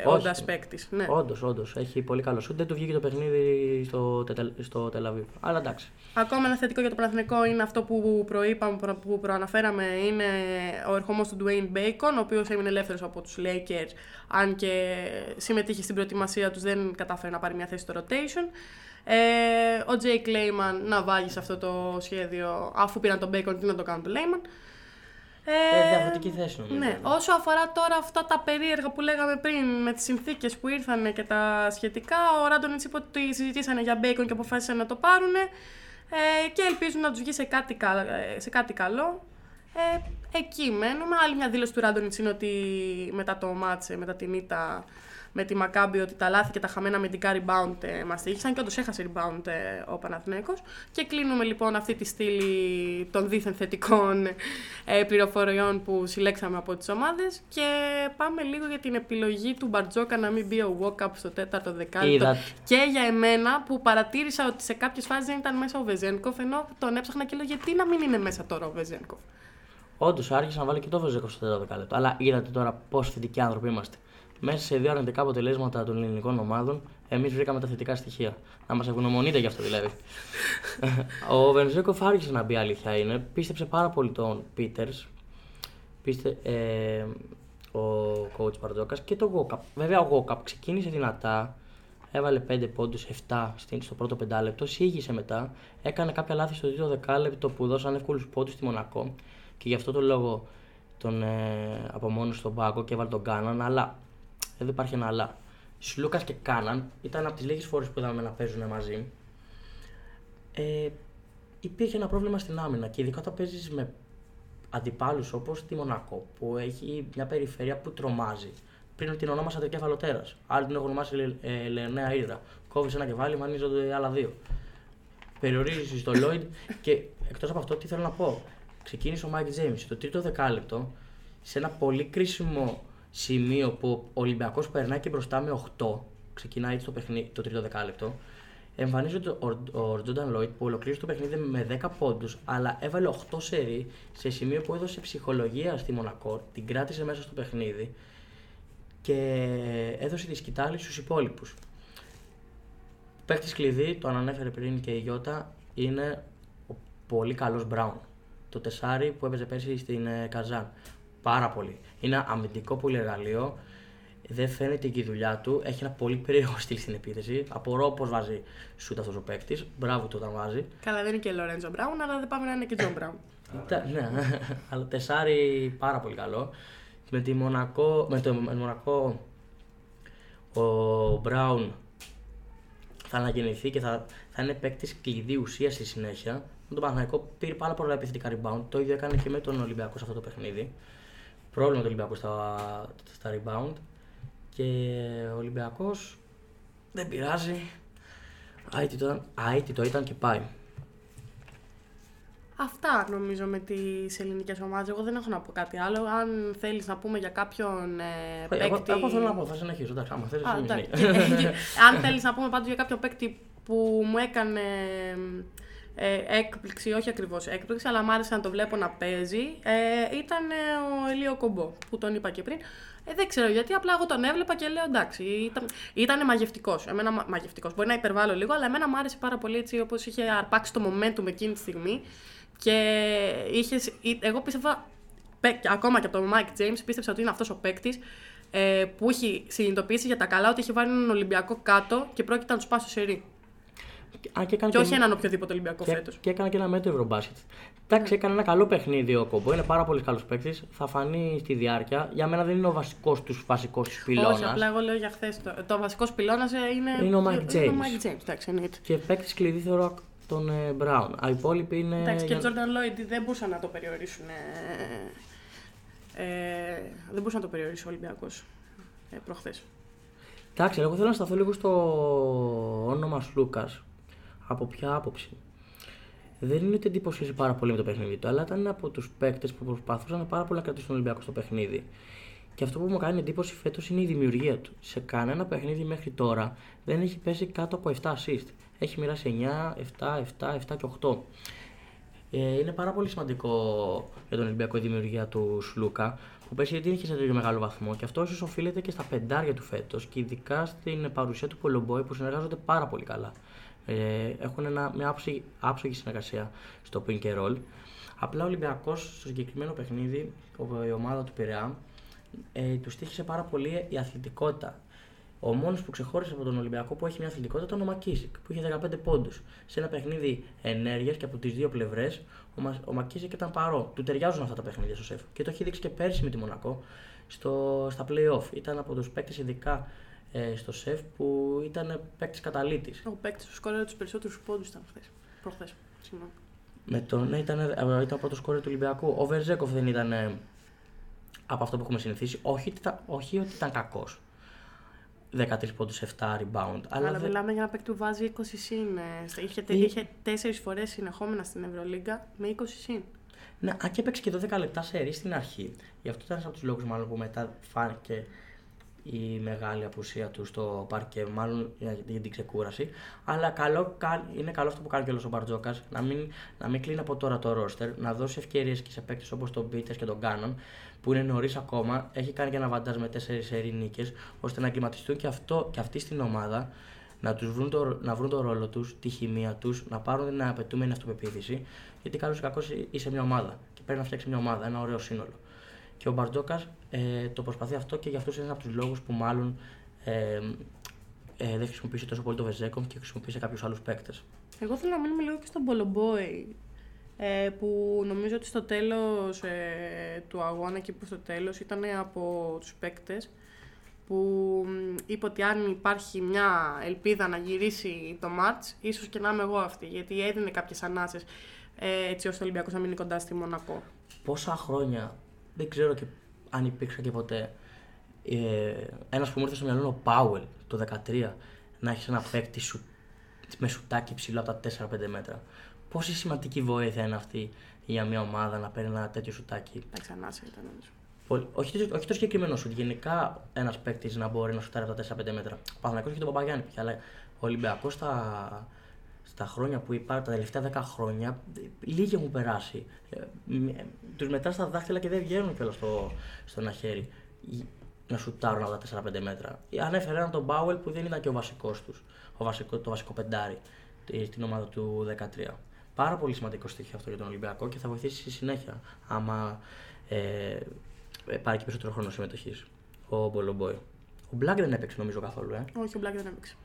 Όχι. όντας παίκτης. Ναι. Όντως, όντως. Έχει πολύ καλό σουτ. Δεν του βγήκε το παιχνίδι στο, Τετελ- στο Τελαβίβ. Αλλά εντάξει. Ακόμα ένα θετικό για το Παναθηναϊκό είναι αυτό που προείπαμε, προ- που προαναφέραμε, είναι ο ερχομός του Dwayne Bacon, ο οποίος έμεινε ελεύθερος από τους Lakers, αν και συμμετείχε στην προετοιμασία τους, δεν κατάφερε να πάρει μια θέση στο rotation. Ε, ο Jay Clayman να βάγει σε αυτό το σχέδιο, αφού πήραν τον Bacon, τι να το κάνουν τον Layman. Ε, διαφορετική θέση νομίζω. Ναι, όσο αφορά τώρα αυτά τα περίεργα που λέγαμε πριν με τις συνθήκες που ήρθαν και τα σχετικά, ο Ράντονιτς είπε ότι συζητήσανε για Bacon και αποφάσισαν να το πάρουν ε, και ελπίζουν να τους βγει σε κάτι, κα- ε, σε κάτι καλό. Ε, εκεί μένουμε. Άλλη μια δήλωση του Ράντονιτς είναι ότι μετά το μάτσε, μετά την ήττα με τη Μακάμπη ότι τα λάθη και τα χαμένα αμυντικά rebound ε, μας τύχησαν και όντως έχασε rebound ε, ο Παναθηναίκος. Και κλείνουμε λοιπόν αυτή τη στήλη των δίθεν θετικών ε, πληροφοριών που συλλέξαμε από τις ομάδες και πάμε λίγο για την επιλογή του Μπαρτζόκα να μην μπει ο walk-up στο τέταρτο δεκάλεπτο. Είδα. Και για εμένα που παρατήρησα ότι σε κάποιες φάσεις δεν ήταν μέσα ο Βεζένκοφ ενώ τον έψαχνα και λέω γιατί να μην είναι μέσα τώρα ο Βεζένκοφ; Όντως άρχισε να βάλει και το Βεζέκο στο τέταρτο δεκάλεπτο. Αλλά είδατε τώρα πόσο θετικοί άνθρωποι είμαστε. Μέσα σε δύο αρνητικά αποτελέσματα των ελληνικών ομάδων, εμείς βρήκαμε τα θετικά στοιχεία. Να μας ευγνωμονείτε γι' αυτό δηλαδή. ο Βενζέκοφ άρχισε να μπει, αλήθεια είναι. Πίστεψε πάρα πολύ τον Πίτερς. Πίστε, ε, ο coach Παρτζόκας και το Γόκαπ. Βέβαια, ο Γόκαπ ξεκίνησε δυνατά. Έβαλε 5 πόντους, 7 στην- στο πρώτο πεντάλεπτο. Σήγησε μετά. Έκανε κάποια λάθη στο τρίτο δεκάλεπτο που δώσαν εύκολους πόντους στη Μονακό. Και γι' αυτό το λόγο τον ε, απομόνωσε στον πάγκο και έβαλε τον Κάναν. Αλλά εδώ υπάρχει ένα αλλά. Σλούκα και Κάναν ήταν από τις λίγες φορές που είδαμε να παίζουν μαζί. Ε, υπήρχε ένα πρόβλημα στην άμυνα και ειδικά όταν παίζεις με αντιπάλους όπως τη Μονακό που έχει μια περιφέρεια που τρομάζει. Πριν την ονόμασα το κέφαλο τέρας. Άλλοι την έχουν ονομάσει Λε- ε, Λεωνέα Ήδρα. Κόβεις ένα κεφάλι, εμφανίζονται άλλα δύο. Περιορίζεις το Lloyd και εκτός από αυτό, τι θέλω να πω. Ξεκίνησε ο Μάικ Τζέιμς το τρίτο δεκάλεπτο σε ένα πολύ κρίσιμο σημείο που ο Ολυμπιακός περνάει και μπροστά με 8. Ξεκινάει έτσι το, παιχνίδι, το τρίτο δεκάλεπτο. Εμφανίζεται ο, ο Τζόρνταν Λόιντ που ολοκλήρωσε το παιχνίδι με 10 πόντους, αλλά έβαλε 8 σερί σε σημείο που έδωσε ψυχολογία στη Μονακό, την κράτησε μέσα στο παιχνίδι και έδωσε τη σκυτάλη στους υπόλοιπους. Παίκτης κλειδί, το ανέφερε πριν και η Γιώτα, είναι ο πολύ καλός Μπράουν. Το τεσσάρι που έπαιζε πέρσι στην ε, Καζάν. Πάρα πολύ. Είναι αμυντικό πολυεργαλείο. Δεν φαίνεται και η δουλειά του. Έχει ένα πολύ περίεργο στυλ στην επίθεση. Απορώ πώς βάζει σούτ αυτός ο παίκτης. Μπράβο του όταν βάζει. Καλά, δεν είναι και Λορέντζο Μπράουν, αλλά δεν πάμε να είναι και Τζον Μπράουν. Ήταν- ναι, αλλά τεσάρι πάρα πολύ καλό. Με τη Μονακό, με το με τη Μονακό ο Μπράουν θα αναγεννηθεί και θα, θα είναι παίκτης κλειδί ουσία στη συνέχεια. Με τον Παναθηναϊκό πήρε πάρα πολλά επιθετικά rebound. Το ίδιο έκανε και με τον Ολυμπιακό σε αυτό το παιχνίδι. Πρόβλημα του Ολυμπιακού στα, στα rebound. Και ο Ολυμπιακός δεν πειράζει. Άιτι το, άιτι το ήταν και πάει. Αυτά νομίζω με τις ελληνικές ομάδες. Εγώ δεν έχω να πω κάτι άλλο. Αν θέλεις να πούμε για κάποιον ε, Εγώ, παίκτη. εγώ θέλω να πω, θα συνεχίσω. Εντάξει, άμα θέλεις. Α, εντάξει. Αν θέλεις να πούμε πάντως για κάποιο παίκτη που μου έκανε ε, έκπληξη, όχι ακριβώς έκπληξη, αλλά μου άρεσε να το βλέπω να παίζει, ε, ήταν ε, ο Ελίο Κομπό, που τον είπα και πριν. Ε, δεν ξέρω γιατί, απλά εγώ τον έβλεπα και λέω εντάξει, ήταν, ήταν μαγευτικός. Εμένα μα- μαγευτικός. Μπορεί να υπερβάλλω λίγο, αλλά εμένα μου άρεσε πάρα πολύ έτσι όπως είχε αρπάξει το momentum εκείνη τη στιγμή. Και είχες, εγώ πίστευα, πε- και ακόμα και από τον Mike James, πίστεψα ότι είναι αυτός ο παίκτης ε, που έχει συνειδητοποιήσει για τα καλά ότι έχει βάλει έναν Ολυμπιακό κάτω και πρόκειται να τους σπάσει στο σερί. Αν και, έκανε Και όχι και- έναν οποιοδήποτε Ολυμπιακό και, φέτος. και έκανε και ένα μέτρο Ευρωμπάσκετ. Εντάξει, έκανε ένα καλό παιχνίδι ο Κομπό. Είναι πάρα πολύ καλό παίκτη. Θα φανεί στη διάρκεια. Για μένα δεν είναι ο βασικός τους βασικός Όχι, πυλώνας. απλά εγώ λέω για χθες. Το, το βασικός πυλώνας είναι. Είναι ο Mike είναι James. ο Mike James, εντάξει, εννοείται. Και παίκτης κλειδί θεωρώ τον ε, Μπράουν. Οι υπόλοιποι είναι. Εντάξει, και για- ο Jordan Lloyd δεν μπορούσαν να το περιορίσουν. Ε, ε, δεν μπορούσε να το περιορίσει ο Ολυμπιακός ε, προχθές. Εντάξει, εγώ θέλω να σταθώ λίγο στο όνομα Λούκας. Από ποια άποψη. Δεν είναι ότι εντυπωσίασε πάρα πολύ με το παιχνίδι του, αλλά ήταν από τους παίκτες που προσπαθούσαν πάρα πολύ να κρατήσουν τον Ολυμπιακό στο παιχνίδι. Και αυτό που μου κάνει εντύπωση φέτος είναι η δημιουργία του. Σε κανένα παιχνίδι μέχρι τώρα δεν έχει πέσει κάτω από 7 assist. Έχει μοιράσει 9, 7, 7, 7 και 8. Ε, είναι πάρα πολύ σημαντικό για τον Ολυμπιακό η δημιουργία του Σλούκα, που πέσει δεν είχε σε τέτοιο μεγάλο βαθμό και αυτό ίσως οφείλεται και στα πεντάρια του φέτος και ειδικά στην παρουσία του Πολομπόη που συνεργάζονται πάρα πολύ καλά. Ε, έχουν ένα, μια άψογη, άψογη συνεργασία στο pin και roll. Απλά ο Ολυμπιακός στο συγκεκριμένο παιχνίδι, ο- η ομάδα του Πειραιά, ε, τους τύχησε πάρα πολύ η αθλητικότητα. Ο μόνος που ξεχώρισε από τον Ολυμπιακό που έχει μια αθλητικότητα ήταν ο Μακίσικ, που είχε 15 πόντους. Σε ένα παιχνίδι ενέργειας και από τις δύο πλευρές, ο, Μα, ο Μακίσικ ήταν παρό. Του ταιριάζουν αυτά τα παιχνίδια στο σεφ. Και το έχει δείξει και πέρσι με τη Μονακό στο, στα playoff. Ήταν από τους παίκτες, ειδικά ε, στο σεφ, που ήταν παίκτης καταλήτης. Ο παίκτης που σκόρε τους περισσότερους πόντους ήταν χθες. Προχθές. Συγγνώμη. Με τον, ναι, ήταν, ε, ήταν ο πρώτος κόρη του Ολυμπιακού. Ο Βερζέκοφ δεν ήταν ε, από αυτό που έχουμε συνηθίσει. Όχι, ότι ήταν- όχι ότι ήταν κακός. 13 πόντους, 7 rebound. Αλλά, Αλλά, δεν- μιλάμε για ένα παίκτη που βάζει 20 συν. ε, στα- Είχε, Ή- είχε τέσσερις φορές συνεχόμενα στην Ευρωλίγκα με 20 συν. Ναι, αν και έπαιξε και 12 λεπτά σε ρί στην αρχή. Γι' αυτό ήταν ένας από τους λόγους μάλλον που μετά φάνηκε η μεγάλη απουσία του στο πάρκε, μάλλον για για την ξεκούραση. Αλλά καλό, κα- είναι καλό αυτό που κάνει κιόλας ο Μπαρτζόκας, να μην, να μην κλείνει από τώρα το ρόστερ, να δώσει ευκαιρίες και σε παίκτες όπως τον Πίτερς και τον Κάνααν, που είναι νωρίς ακόμα. Έχει κάνει και ένα αβαντάζ με 4 σερί νίκες, ώστε να εγκλιματιστούν και, αυτό, και αυτοί στην ομάδα, να, τους βρουν το, να βρουν το ρόλο τους, τη χημεία τους, να πάρουν την απαιτούμενη αυτοπεποίθηση. Γιατί καλό ή κακό είσαι μια ομάδα και πρέπει να φτιάξεις μια ομάδα, ένα ωραίο σύνολο. Και ο Μπαρτζόκας ε, το προσπαθεί αυτό και γι' αυτός είναι ένας από τους λόγους που μάλλον ε, ε, δεν χρησιμοποίησε τόσο πολύ το Βεζένκοφ και χρησιμοποίησε κάποιους άλλους παίκτες. Εγώ θέλω να μείνουμε λίγο και στον Πολομπόη. Ε, που νομίζω ότι στο τέλος ε, του αγώνα και που στο τέλος ήταν από τους παίκτες που μ, είπε ότι αν υπάρχει μια ελπίδα να γυρίσει το μάτς, ίσως και να είμαι εγώ αυτή, γιατί έδινε κάποιες ανάσες ε, έτσι ώστε ο Ολυμπιακός να μείνει κοντά στη Μονακό. Πόσα χρόνια δεν ξέρω και αν υπήρξαν και ποτέ. Ε, ένας που μου ήρθε στο μυαλό είναι ο Πάουελ το 2013 να έχεις ένα παίκτη σου, με σουτάκι ψηλό από τα 4-5 μέτρα. Πόση σημαντική βοήθεια είναι αυτή για μια ομάδα να παίρνει ένα τέτοιο σουτάκι; Εντάξει, ανάσα ήταν νομίζω. Πολύ- Όχι, το- όχι το συγκεκριμένο σουτ. Γενικά ένας παίκτης να μπορεί να σουτάρει από τα 4-5 μέτρα. Ο Παναγιώτο και τον Παπαγιάννη πια. Αλλά ο Ολυμπιακός στα, στα χρόνια που υπάρχει, τα τελευταία 10 χρόνια, λίγοι έχουν περάσει. Τους μετά στα δάχτυλα και δεν βγαίνουν κιόλας στο, στο ένα χέρι να σουτάρουν από τα 4-5 μέτρα. Ανέφερε έναν τον Μπάουελ που δεν ήταν και ο βασικός τους. Βασικό, το βασικό πεντάρι ε, στην ομάδα του 13. Πάρα πολύ σημαντικό στοιχείο αυτό για τον Ολυμπιακό και θα βοηθήσει στη συνέχεια άμα ε, ε, πάρει και περισσότερο χρόνο συμμετοχής ο Μπολομπόη. Ο Μπλακ δεν έπαιξε νομίζω καθόλου, ε. Όχι, ο Μπλάκ δεν έπαιξε.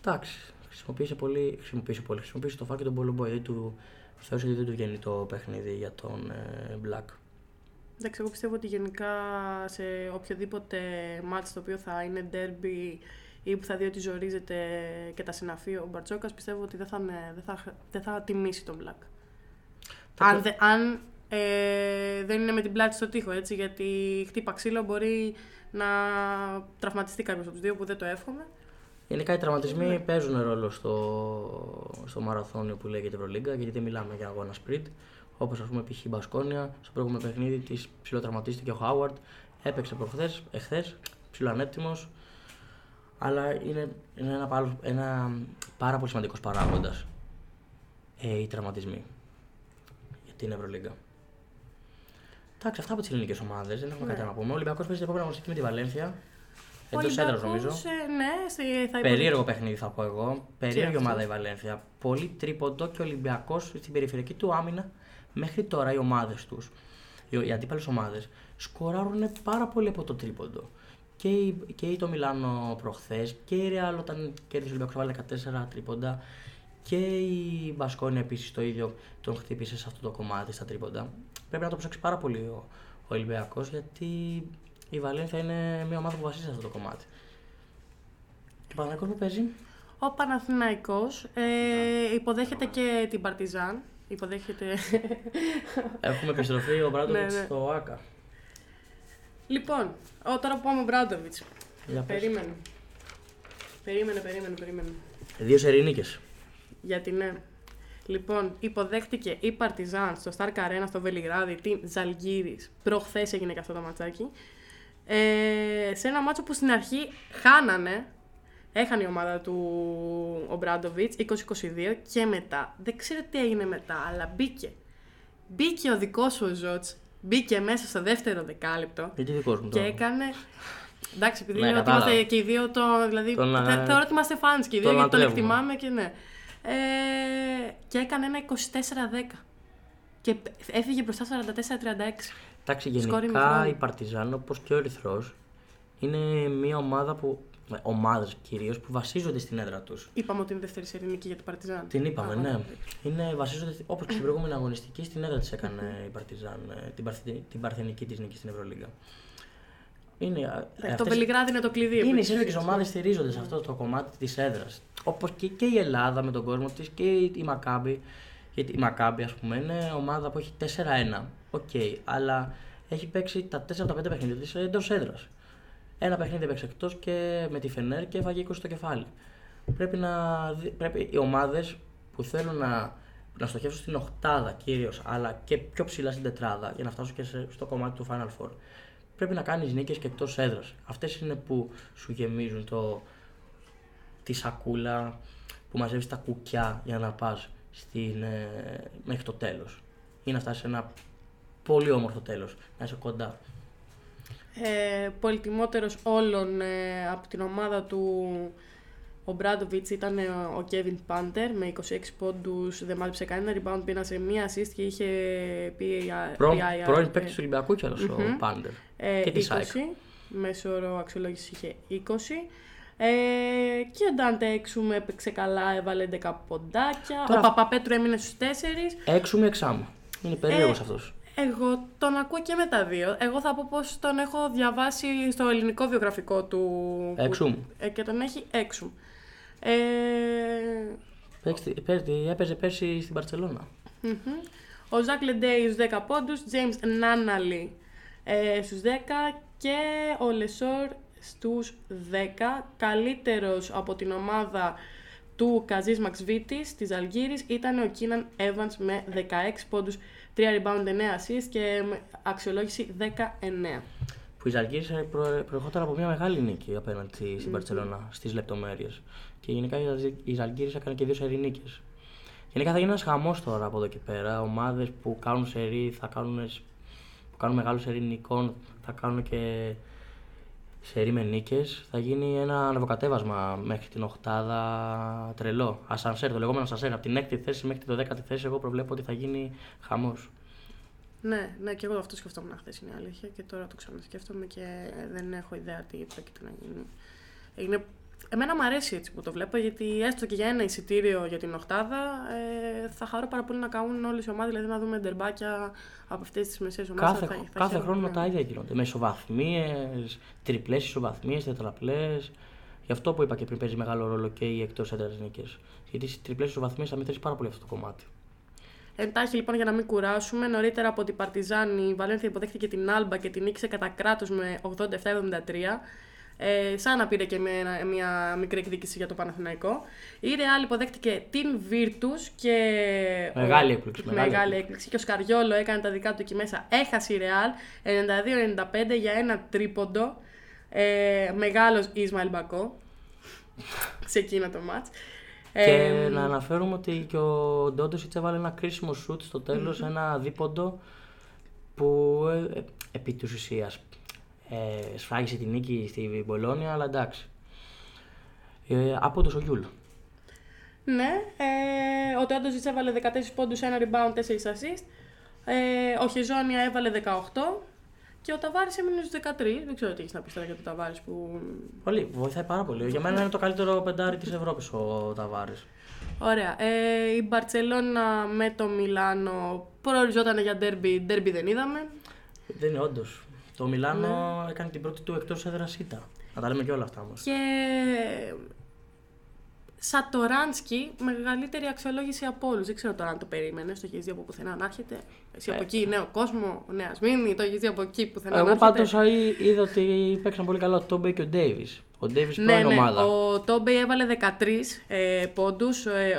Εντάξει, χρησιμοποίησε πολύ, χρησιμοποίησε πολύ, χρησιμοποίησε το φάκι τον Μπολομπόη, δηλαδή του, Θεώρησε ότι δεν του βγαίνει το παιχνίδι για τον ε, Black. Εντάξει, εγώ πιστεύω ότι γενικά σε οποιοδήποτε μάτς το οποίο θα είναι derby ή που θα δει ότι ζορίζεται και τα συναφεί ο Μπαρτσόκας, πιστεύω ότι δεν θα, είναι- δεν θα, δεν θα τιμήσει τον Black. Τα Αν, προ- δε- αν ε, δεν είναι με την πλάτη στο τοίχο, έτσι, γιατί χτύπα ξύλο μπορεί να τραυματιστεί κάποιος από τους δύο που δεν το εύχομαι. Γενικά οι τραυματισμοί παίζουν ρόλο στο, στο μαραθώνιο που λέγεται Ευρωλίγκα, γιατί δεν μιλάμε για αγώνα sprint. Όπως ας πούμε π.χ. η Μπασκόνια, στο προηγούμενο παιχνίδι της ψιλοτραυματίστηκε ο Χάουαρτ, έπαιξε προχθές, εχθές, ψιλοανέτοιμο. Αλλά είναι, είναι ένα, πάρα- ένα πάρα πολύ σημαντικός παράγοντας ε, οι τραυματισμοί για την Ευρωλίγκα. Εντάξει, αυτά από τις ελληνικές ομάδες. Δεν έχουμε Ναι. κάτι να πούμε. Ο Ολυμπιακός παίζει την επόμενη αγωνιστική με τη Βαλένθια. Ο Εντό έδρας Ολυμπιακός, νομίζω. ε, ναι, στη- θα Περίεργο παιχνίδι θα πω εγώ. Περίεργη αυτό. ομάδα η Βαλένθια. Πολύ τρίποντο και ο Ολυμπιακός στην περιφερειακή του άμυνα μέχρι τώρα οι ομάδες τους, οι, οι αντίπαλες ομάδες, σκοράρουν πάρα πολύ από το τρίποντο. Και, η, και η το Μιλάνο προχθές και η Ρεάλ όταν κέρδισε ο Ολυμπιακός βάλε 14 τρίποντα. Και η Μπασκόνια επίσης το ίδιο τον χτύπησε σε αυτό το κομμάτι στα τρίποντα. Πρέπει να το προσέξει πάρα πολύ ο, ο Ολυμπιακός γιατί η Βαλένθια είναι μια ομάδα που βασίζεται σε αυτό το κομμάτι. Και ο Παναγιώτο που παίζει; Ο Παναθηναϊκός ε, υποδέχεται και την Παρτιζάν. Υποδέχεται. Έχουμε επιστροφή ο Μπράντοβιτς Ναι, ναι. στο ΑΚΑ. λοιπόν, ο, τώρα που πάμε ο Μπράντοβιτς. Για πες. Περίμενε. Περίμενε, περίμενε, περίμενε. Δύο σερινίκε. Γιατί ναι. Λοιπόν, υποδέχτηκε η Παρτιζάν στο Stark Arena στο Βελιγράδι την Ζαλγκύρη. Προχθές έγινε και αυτό το ματσάκι. Ε, σε ένα μάτσο που στην αρχή χάνανε. Έχανε η ομάδα του ο Μπράντοβιτς 20-22 και μετά. Δεν ξέρω τι έγινε μετά, αλλά μπήκε. Μπήκε ο δικός σου ο Ζότ. Μπήκε μέσα στο δεύτερο δεκάλεπτο Γιατί δικός μου και τώρα. έκανε. Εντάξει, επειδή Ναι, είναι ότι κατάλαβα. είμαστε και οι δύο το. Δηλαδή, Τον, θε- ε, θεωρώ ότι είμαστε fans και οι δύο τον γιατί τον λατρεύουμε. εκτιμάμε και ναι. Ε, και έκανε ένα 24-10. Και π- έφυγε μπροστά 44-36. Εντάξει, Σκόρ γενικά ημιχρόνου. η Παρτιζάν όπως και ο Ερυθρός είναι μια ομάδα που. Ομάδες κυρίως που βασίζονται στην έδρα τους. Είπαμε ότι είναι δεύτερη σερινική για την Παρτιζάν. Την είπαμε, Α, ναι. ωραία. Είναι, βασίζονται όπως και στην προηγούμενη αγωνιστική στην έδρα της έκανε η Παρτιζάν. ε, Την, παρθη, την παρθενική της νίκη στην Ευρωλίγα. Είναι, ε, Ε, Το αυτές- Βελιγράδι είναι το κλειδί. Είναι οι επίσης. σύλλογε ομάδες στηρίζονται σε αυτό το κομμάτι της έδρας. Όπως και, και η Ελλάδα με τον κόσμο της και η, η Μακάμπη. Γιατί η Μακάμπη, ας πούμε, είναι ομάδα που έχει 4-1. Οκ, αλλά έχει παίξει τα 4 από τα 5 παιχνίδια της εντός έδρας. Ένα παιχνίδι έπαιξε εκτός και με τη Φενέρ και έφαγε 20 στο κεφάλι. Πρέπει, να, δει- πρέπει οι ομάδες που θέλουν να, να στοχεύσουν στην οχτάδα κυρίως, αλλά και πιο ψηλά στην τετράδα για να φτάσουν και σε- στο κομμάτι του Final Four, πρέπει να κάνεις νίκες και εκτός έδρας. Αυτές είναι που σου γεμίζουν το, τη σακούλα που μαζεύεις τα κουκιά για να πας ε, μέχρι το τέλος. Ή να φτάσει σε ένα πολύ όμορφο τέλος, να είσαι κοντά. Ε, πολυτιμότερος όλων ε, από την ομάδα του ο Μπράντοβιτς ήταν ε, ο Κέβιν Πάντερ με 26 πόντους, δεν μάζεψε κανένα rebound, πήρασε μία assist και είχε PIR. Προ, PIR, πρώην ε, παίκτης του Ολυμπιακού κιόλας ο Μμμ. Πάντερ. ε, και της 20, ΣΑΕΚ. μέσο όρο αξιολόγησης είχε 20. Ε, και ο Ντάντε Έξουμ έπαιξε καλά, έβαλε 10 ποντάκια. Τώρα- Ο Παπαπέτρου έμεινε στους 4. Έξω με εξάμου. Είναι περίεργος Ε, αυτός. Εγώ τον ακούω και με τα δύο. Εγώ θα πω πως τον έχω διαβάσει στο ελληνικό βιογραφικό του. που- Έξουμ. Ε, και τον έχει έξουμ. Ε, Έπαιζε πέρσι στην Μπαρσελόνα. μμμ. ο Ζακ Λεντέι στους 10 πόντους, James Νάναλι ε, στους 10 και ο Λεσόρ στους 10. Καλύτερος από την ομάδα του Καζίς Μαξβίτις της Ζαλγκίρις ήταν ο Κίναν Evans με 16 πόντους, 3 rebound, 9 assist και με αξιολόγηση 19. Που η Ζαλγκίρις προ, προερχόταν από μια μεγάλη νίκη απέναντι στην Μπαρσελόνα στις λεπτομέρειες. Και γενικά η Ζαλ- η Ζαλγκύρη έκανε και δύο σερή νίκες. Γενικά θα γίνει ένας χαμός τώρα από εδώ και πέρα. Ομάδες που κάνουν σερή, θα κάνουν, σ- που κάνουν μεγάλου σερή νικών, θα κάνουν και σερή με νίκες. Θα γίνει ένα ανεβοκατέβασμα μέχρι την οχτάδα τρελό. Ασανσέρ, το λεγόμενο ασανσέρ. Από την έκτη θέση μέχρι την 12η θέση, εγώ προβλέπω ότι θα γίνει χαμός. Ναι, ναι, και εγώ αυτό σκεφτόμουν χθες είναι η αλήθεια και τώρα το ξανασκέφτομαι και δεν έχω ιδέα τι πρόκειται να γίνει. Είναι εμένα μου αρέσει έτσι που το βλέπω, γιατί έστω και για ένα εισιτήριο για την Οχτάδα ε, θα χαρώ πάρα πολύ να κάνουν όλε οι ομάδε, δηλαδή να δούμε ντερμπάκια από αυτές τις μεσαίες ομάδες. Κάθε, θα, θα κάθε χαίρομαι, χρόνο ναι. τα ίδια γίνονται. Με ισοβαθμίες, τριπλές ισοβαθμίες, τετραπλές. Γι' αυτό που είπα και πριν παίζει μεγάλο ρόλο και οι εκτός έδρα νίκες. Γιατί στι τριπλές ισοβαθμίες θα μετρήσει πάρα πολύ αυτό το κομμάτι. Εντάχει λοιπόν για να μην κουράσουμε, νωρίτερα από την Παρτιζάν η Βαλένθια υποδέχτηκε την Άλμπα και την νίκησε κατά κράτος με 87-73. Ε, σαν να πήρε και μια, μια μικρή εκδίκηση για το Παναθηναϊκό. Η Ρεάλ υποδέχτηκε την Βίρτους και. Μεγάλη ο- έκπληξη, Μεγάλη, μεγάλη έκπληξη. Και ο Σκαριόλο έκανε τα δικά του εκεί μέσα. Έχασε η Ρεάλ 92-95 για ένα τρίποντο. Ε, μεγάλος Ισμαήλ Μπακό. σε εκείνο το μάτς. Και Ε, να αναφέρουμε ότι και ο Ντόντοσιτς έβαλε ένα κρίσιμο σουτ στο τελο ένα δίποντο που ε, ε, επί της ουσίας ε, σφράγισε τη νίκη στη Μπολόνια, αλλά εντάξει. Ε, από το Σογιούλ. Ναι, ε, ο Τόντος έβαλε 14 πόντους, ένα rebound, 4 assist. Ε, ο Χεζόνια έβαλε 18 και ο Ταβάρης έμεινε στους 13. Δεν ξέρω τι έχεις να πεις τώρα για τον Ταβάρης που... Πολύ, βοηθάει πάρα πολύ. Για μένα είναι το καλύτερο πεντάρι της Ευρώπης ο Ταβάρης. Ωραία. Ε, η Μπαρτσελώνα με το Μιλάνο προοριζόταν για ντέρμπι, ντέρμπι δεν είδαμε. Δεν είναι όντως. Το Μιλάνο Ναι. έκανε την πρώτη του εκτός έδρας ήττα. Να τα λέμε και όλα αυτά όμως. Και Σατοράνσκι, μεγαλύτερη αξιολόγηση από όλους. Δεν ξέρω τώρα αν το περίμενες. Το έχεις δει από πουθενά να έρχεται. Εσύ από Ε. εκεί, νέο κόσμο, νέας Σμύρνη, το έχεις δει από εκεί πουθενά να Εγώ έρχεται. πάντως είδα ότι παίξαν πολύ καλά ο Τόμπε και ο Ντέιβις. Ο Ντέιβις Ναι, πρώην ναι. ομάδα. Ο Τόμπεϊ έβαλε 13 ε, πόντους, ε,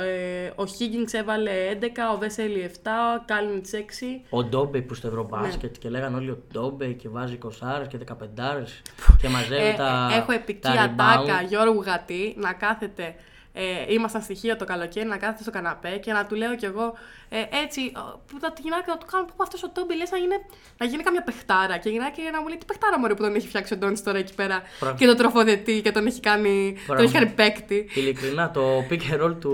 ε, ο Higgins έβαλε 11, ο Βέσελη 7, ο Κάλινιτς 6. Ο Ντόμπε που στο Ευρωμπάσκετ Ναι. και λέγανε όλοι ο Ντόμπε και βάζει 20 και 15 και μαζεύει Ε, τα. ε, έχω επική τα ατάκα rebound. Γιώργου Γατή να κάθεται. Ε, ήμασταν στοιχείο το καλοκαίρι να κάθεται στο καναπέ και να του λέω κι εγώ ε, έτσι. ε, Που τα γυναίκα του κάνω που αυτός ο Τόμπι λες να, γίνει, να γίνει καμιά παιχτάρα. Και η γυναίκα να μου λέει τι παιχτάρα μωρέ που τον έχει φτιάξει ο Ντόνι τώρα εκεί πέρα Πράγμα. και τον τροφοδετεί και τον έχει κάνει, τον Πράγμα. έχει κάνει παίκτη. Ειλικρινά, το pick and roll του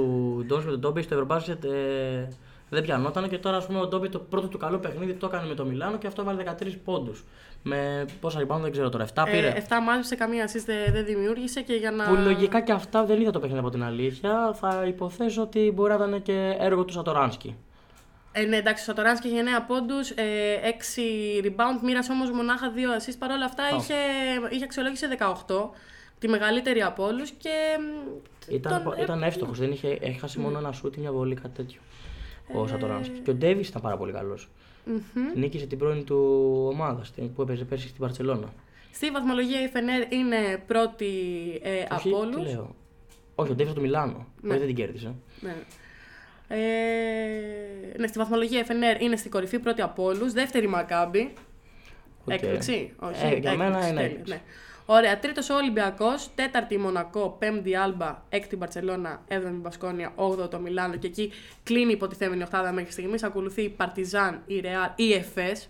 Ντόνι με τον Ντόμπε στο Ευρωμπάσκετ ε, δεν πιανόταν και τώρα ας πούμε, ο Ντόμπε το πρώτο του καλό παιχνίδι το έκανε με το Μιλάνο και αυτό έβαλε 13 πόντους. Με πόσα rebound δεν ξέρω τώρα, 7 πήρε. Ε, 7 μάζεψε, καμία assist δεν, δεν δημιούργησε και για να. Που λογικά και αυτά δεν είδα το παιχνίδι από την αλήθεια. Θα υποθέσω ότι μπορεί να ήταν και έργο του Σατοράνσκι. Ε, ναι, εντάξει, ο Σατοράνσκι είχε 9 πόντους, ε, 6 rebound, μοίρασε όμως μονάχα 2 assists. Παρ' όλα αυτά Α. είχε, είχε αξιολόγηση 18, τη μεγαλύτερη από όλους και. μ, Ήταν, τον- ε, ήταν εύστοχος, δεν είχε, έχει χάσει μόνο ένα σούτ ή μια βολή, κάτι τέτοιο. Ο Σατοράνσκι. Και ο Ντέβις ήταν πάρα πολύ καλός. μμμ. Νίκησε την πρώην του ομάδας που έπαιζε πέρσι στην Παρσελώνα. Στη βαθμολογία η Φενέρ είναι πρώτη ε, Όχι, από τι όλους. λέω. Όχι, ο Ντέβις του Μιλάνο. Ναι. Όχι, δεν την κέρδισε. Ναι. Ε, ναι, στη βαθμολογία η Φενέρ είναι στην κορυφή πρώτη από όλους. Δεύτερη Μακάμπη. Οκ. Έκπληξη. Όχι, Ε, για μένα έκπληξη, είναι τέλεια, έκπληξη. ναι. Ωραία. Τρίτος ο Ολυμπιακός. Τέταρτη η Μονακό. Πέμπτη Άλμπα. Έκτη Μπαρσελόνα. Έβδομη Μπασκόνια. Όγδοο το Μιλάνο. Και εκεί κλείνει η υποτιθέμενη οχτάδα μέχρι στιγμής. Ακολουθεί η Παρτιζάν, η Ρεάλ, η Εφές.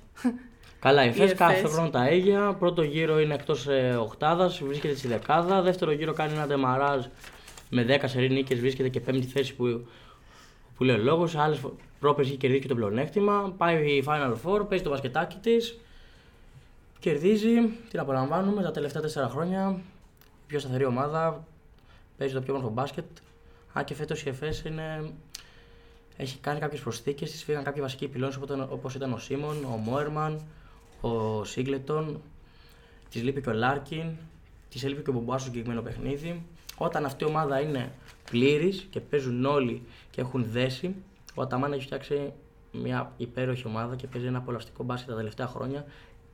Καλά, η Εφές Η κάθε Εφές. χρόνο τα ίδια. Πρώτο γύρο είναι εκτός ε, οκτάδας, βρίσκεται στη δεκάδα. Δεύτερο γύρο κάνει ένα ντεμαράζ με 10 σερί νίκες, βρίσκεται και πέμπτη θέση που, που λέει ο λόγος. Άλλες πρόπε έχει κερδίσει και το πλεονέκτημα. Πάει η Final Four, παίζει το μπασκετάκι της. Κερδίζει, την απολαμβάνουμε τα τελευταία 4 χρόνια. Η πιο σταθερή ομάδα. Παίζει το πιο όμορφο μπάσκετ. Αν και φέτος η Εφές είναι έχει κάνει κάποιες προσθήκες, της φύγαν κάποιοι βασικοί πυλώνες όπως ήταν ο Σίμον, ο Μόερμαν, ο Σίγκλετον, της λείπει και ο Λάρκιν, της έλειπε και ο Μπομπά στο συγκεκριμένο παιχνίδι. Όταν αυτή η ομάδα είναι πλήρης και παίζουν όλοι και έχουν δέσει, ο Αταμάν έχει φτιάξει μια υπέροχη ομάδα και παίζει ένα απολαυστικό μπάσκετ τα τελευταία χρόνια